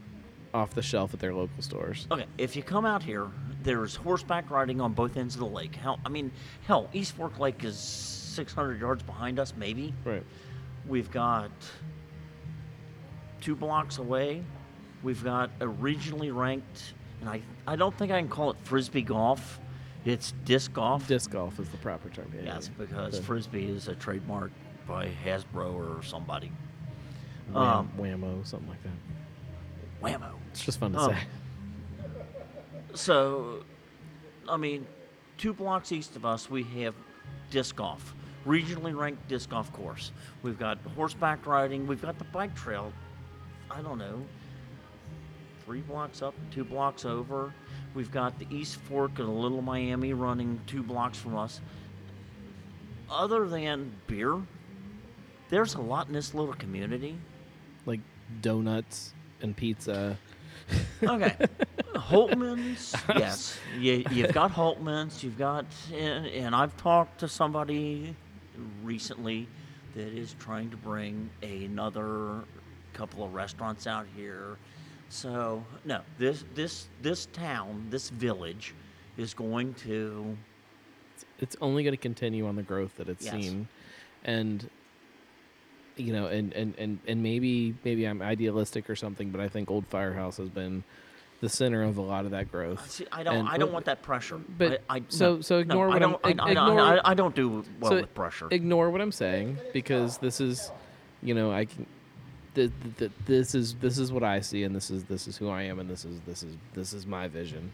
S1: off the shelf at their local stores.
S2: Okay, if you come out here, there's horseback riding on both ends of the lake. Hell, I mean, hell, East Fork Lake is 600 yards behind us, maybe.
S1: Right.
S2: We've got two blocks away. We've got a regionally ranked, and I I don't think I can call it frisbee golf. It's disc golf.
S1: Disc golf is the proper term. Yeah,
S2: yes, because
S1: The
S2: frisbee is a trademark by Hasbro or somebody.
S1: wham,
S2: um,
S1: Wham-O, something like that.
S2: Wham-O.
S1: It's just fun to
S2: Um,
S1: say.
S2: So, I mean, two blocks east of us, we have disc golf, regionally ranked disc golf course. We've got horseback riding. We've got the bike trail. I don't know, three blocks up, two blocks over. We've got the East Fork of Little Miami running two blocks from us. Other than beer, there's a lot in this little community.
S1: Like donuts and pizza.
S2: Okay. Holtman's, yes. You, you've got Holtman's. You've got, and, and I've talked to somebody recently that is trying to bring another couple of restaurants out here. So no, this this this town, this village, is going to.
S1: it's only going to continue on the growth that it's
S2: Yes.
S1: seen and you know and, and and and maybe maybe i'm idealistic or something but i think old firehouse has been the center of a lot of that growth
S2: See, I don't.
S1: And-
S2: I don't want that pressure.
S1: but
S2: I, I,
S1: so-
S2: no,
S1: so ignore
S2: I
S1: what I'm-
S2: don't. I,
S1: ig-
S2: I, don't-
S1: ignore-
S2: I, I don't do well
S1: so
S2: with pressure.
S1: ignore what i'm saying because this is you know i can th- th- th- this is this is what i see and this is this is who i am and this is this is this is my vision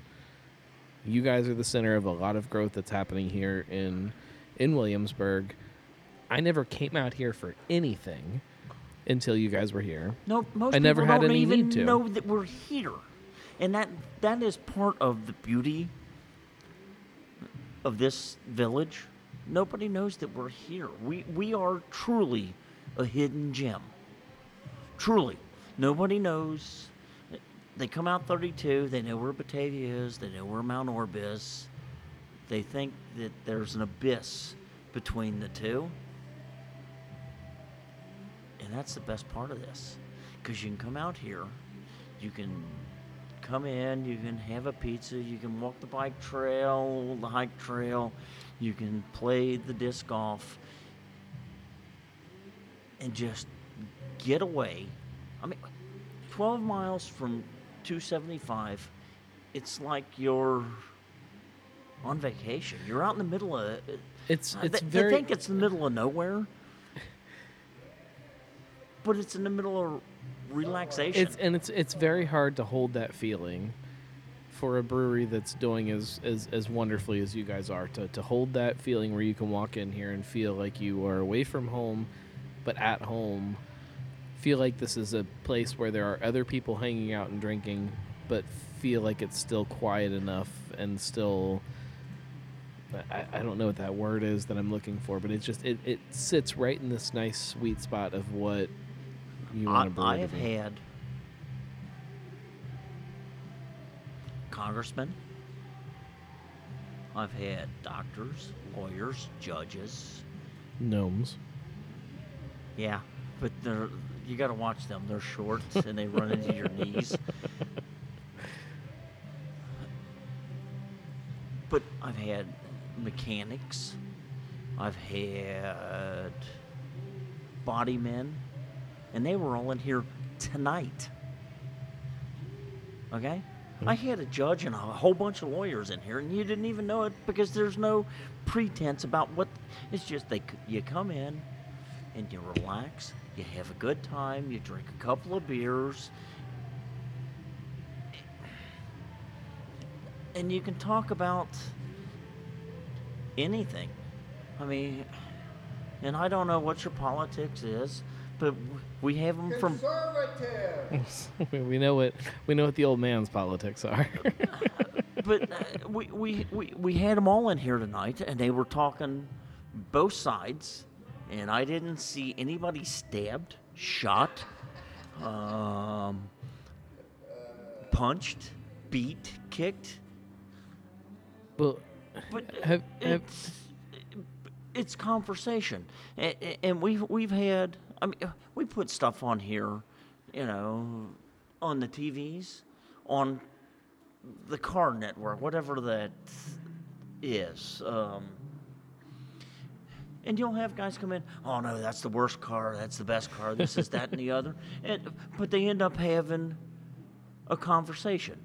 S1: you guys are the center of a lot of growth that's happening here in in williamsburg i never came out here for anything until you guys were here
S2: No, most
S1: I never
S2: people
S1: had
S2: don't
S1: any
S2: even
S1: need to.
S2: know that we're here, and that that is part of the beauty of this village. Nobody knows that we're here. We we are truly a hidden gem. Truly, nobody knows. They come out 32. They know where Batavia is. They know where Mount Orab is. They think that there's an abyss between the two. And that's the best part of this. Because you can come out here, you can come in, you can have a pizza, you can walk the bike trail, the hike trail, you can play the disc golf, and just get away. I mean, 12 miles from 275, it's like you're on vacation. You're out in the middle of.
S1: it's
S2: Uh,
S1: it's
S2: they,
S1: very
S2: they think it's the middle of nowhere, but it's in the middle of relaxation.
S1: It's and it's it's very hard to hold that feeling for a brewery that's doing as as, as wonderfully as you guys are to, to hold that feeling where you can walk in here and feel like you are away from home but at home feel like this is a place where there are other people hanging out and drinking but feel like it's still quiet enough and still I, I don't know what that word is that I'm looking for, but it just it, it sits right in this nice sweet spot of what you
S2: I,
S1: want to
S2: I
S1: to
S2: have had congressmen. I've had doctors, lawyers, judges.
S1: gnomes.
S2: Yeah, but they're you got to watch them. They're short and they run into your knees. But I've had mechanics. I've had body men, and they were all in here tonight. Okay? Hmm? I had a judge and a whole bunch of lawyers in here, and you didn't even know it because there's no pretense about what. It's just they you come in, and you relax, you have a good time, you drink a couple of beers, and you can talk about anything. I mean, and I don't know what your politics is, but we have them from.
S1: we we know what we know what the old man's politics are.
S2: But uh, we, we, we, we had them all in here tonight, and they were talking both sides, and I didn't see anybody stabbed, shot, um, punched, beat, kicked.
S1: well,
S2: But
S1: have, have,
S2: it's it's conversation, and, and we've we've had. I mean, we put stuff on here, you know, on the TVs, on the car network, whatever that is. Um, and you'll have guys come in. Oh no, that's the worst car. That's the best car. This is that and the other. And but they end up having a conversation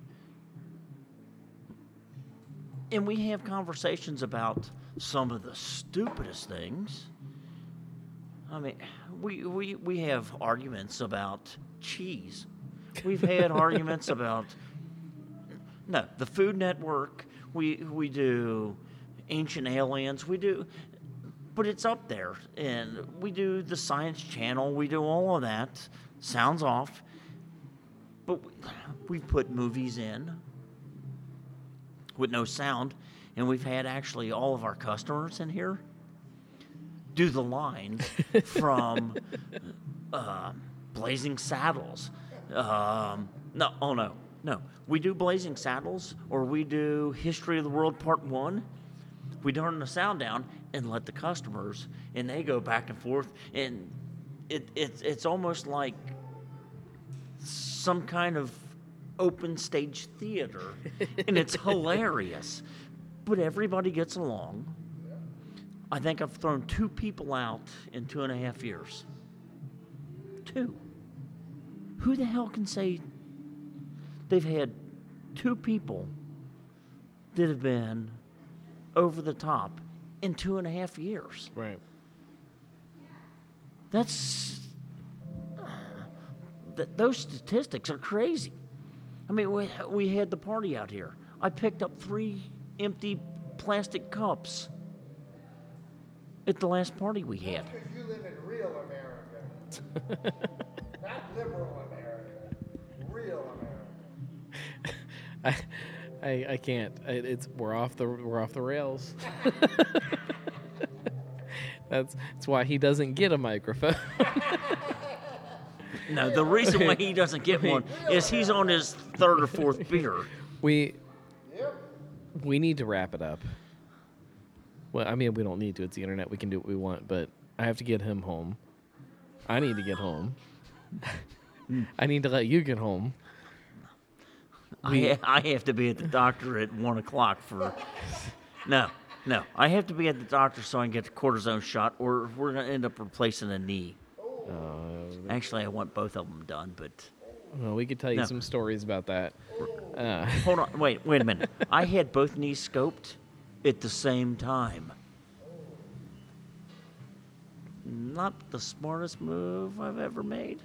S2: and we have conversations about some of the stupidest things. I mean, we, we, we have arguments about cheese. We've had arguments about no the Food Network. We we do Ancient Aliens. We do, but it's up there, and we do the Science Channel. We do all of that. Sounds off, but we, we put movies in with no sound, and we've had actually all of our customers in here do the lines from uh, Blazing Saddles. Um, no, oh no, no. We do Blazing Saddles, or we do History of the World Part One. We turn the sound down and let the customers, and they go back and forth, and it, it it's almost like some kind of open stage theater, and it's hilarious. But everybody gets along. I think I've thrown two people out in two and a half years. Two. Who the hell can say they've had two people that have been over the top in two and a half years?
S1: right.
S2: That's th- those statistics are crazy. I mean, we, we had the party out here. I picked up three empty plastic cups at the last party we had.
S8: Because you live in real America. Not liberal America. Real America.
S1: I, I, I can't. I, it's we're off the we're off the rails. that's that's why he doesn't get a microphone.
S2: No, the reason why he doesn't get one is he's on his third or fourth beer.
S1: we we need to wrap it up. Well, I mean, we don't need to. It's the internet. We can do what we want. But I have to get him home. I need to get home. I need to let you get home.
S2: I, I have to be at the doctor at one o'clock for. No, no. I have to be at the doctor so I can get the cortisone shot, or we're going to end up replacing a knee. Actually, I want both of them done, but
S1: Well, we could tell you
S2: No.
S1: some stories about that. Uh,
S2: hold on. Wait, wait a minute. I had both knees scoped at the same time. Not the smartest move I've ever made.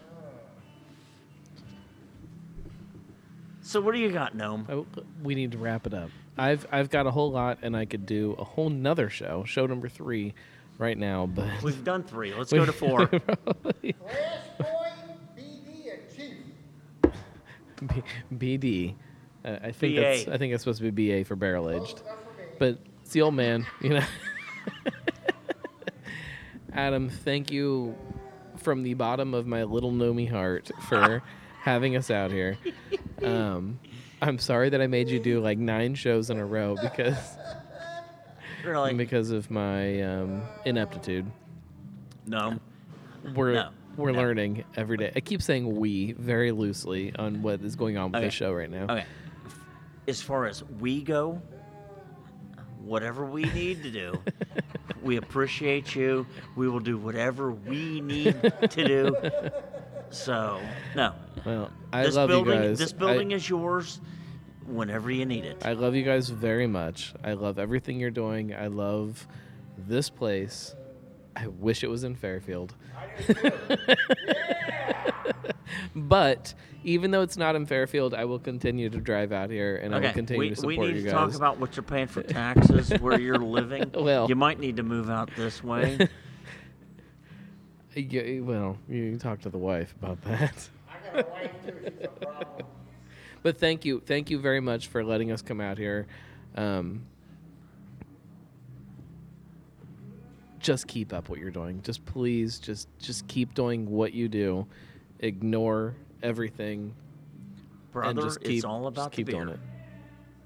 S2: So, what do you got, Gnome?
S1: I- we need to wrap it up. I've I've got a whole lot, and I could do a whole nother show, show number three, right now. But
S2: We've done three. Let's go to four.
S8: Last boy, BD, and Chief.
S1: BD, uh, I think that's I think it's supposed to be BA for barrel aged, but it's the old man, you know. Adam, thank you from the bottom of my little Nomi heart for having us out here. Um, I'm sorry that I made you do like nine shows in a row because
S2: Really?
S1: because of my um, ineptitude.
S2: No.
S1: We're
S2: No,
S1: we're
S2: no.
S1: learning every day. I keep saying we very loosely on what is going on with
S2: Okay.
S1: this show right now.
S2: Okay. As far as we go, whatever we need to do, we appreciate you. We will do whatever we need to do. So, no.
S1: Well, I
S2: this
S1: love
S2: building,
S1: you guys.
S2: This
S1: I-
S2: building is yours whenever you need it.
S1: I love you guys very much. I love everything you're doing. I love this place. I wish it was in Fairfield. but even though it's not in Fairfield, I will continue to drive out here and I will continue
S2: we,
S1: to support you guys.
S2: we need to
S1: guys.
S2: talk about what you're paying for taxes, where you're living.
S1: Well.
S2: you might need to move out this way.
S1: Yeah, well, you can talk to the wife about that.
S8: I got a wife too. She's a problem.
S1: But thank you, thank you very much for letting us come out here. Um, just keep up what you're doing. Just please, just just keep doing what you do. Ignore everything.
S2: Brother,
S1: and just keep,
S2: it's all about the
S1: keep doing
S2: beer.
S1: it.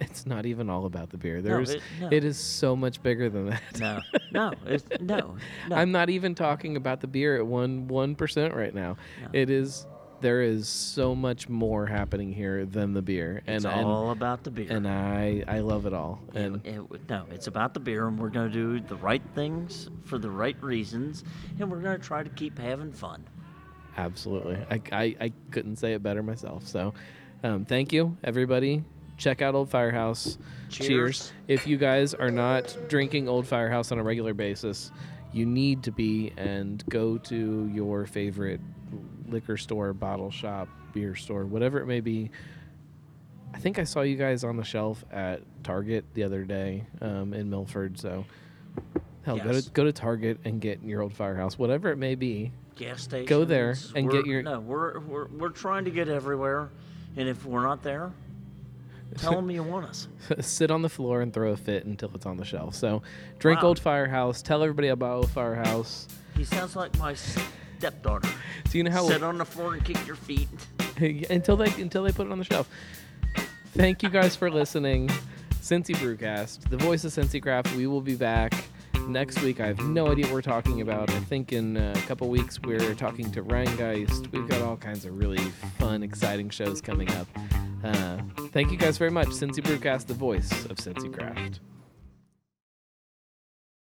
S1: It's not even all about the beer. There's
S2: it- no.
S1: it is so much bigger than that.
S2: No, no, no, no.
S1: I'm not even talking about the beer at one one percent right now.
S2: No.
S1: It is there is so much more happening here than the beer, and
S2: it's
S1: and,
S2: all about the beer.
S1: and I I love it all.
S2: It-
S1: And
S2: it- no, it's about the beer, and we're going to do the right things for the right reasons, and we're going to try to keep having fun.
S1: Absolutely, I, I I couldn't say it better myself. So, um, thank you everybody. Check out Old Firehouse.
S2: Cheers.
S1: If you guys are not drinking Old Firehouse on a regular basis, you need to be and go to your favorite liquor store, bottle shop, beer store, whatever it may be. I think I saw you guys on the shelf at Target the other day um, in Milford. So, hell, go to go to Target and get your Old Firehouse, whatever it may be.
S2: Gas stations.
S1: Go there and get your-
S2: No, we're, we're we're trying to get everywhere, and if we're not there, tell them you want us.
S1: sit on the floor and throw a fit until it's on the shelf. So, drink
S2: Wow.
S1: Old Firehouse. Tell everybody about Old Firehouse.
S2: He sounds like my stepdaughter.
S1: So you know how
S2: Sit on the floor and kick your feet.
S1: until they until they put it on the shelf. Thank you guys for listening. Cincy Brewcast, the voice of Cincy Craft. We will be back next week. I have no idea what we're talking about. I think in a couple weeks we're talking to Rhinegeist. We've got all kinds of really fun, exciting shows coming up. Uh, thank you guys very much. Cincy Brewcast, the voice of Cincy Craft.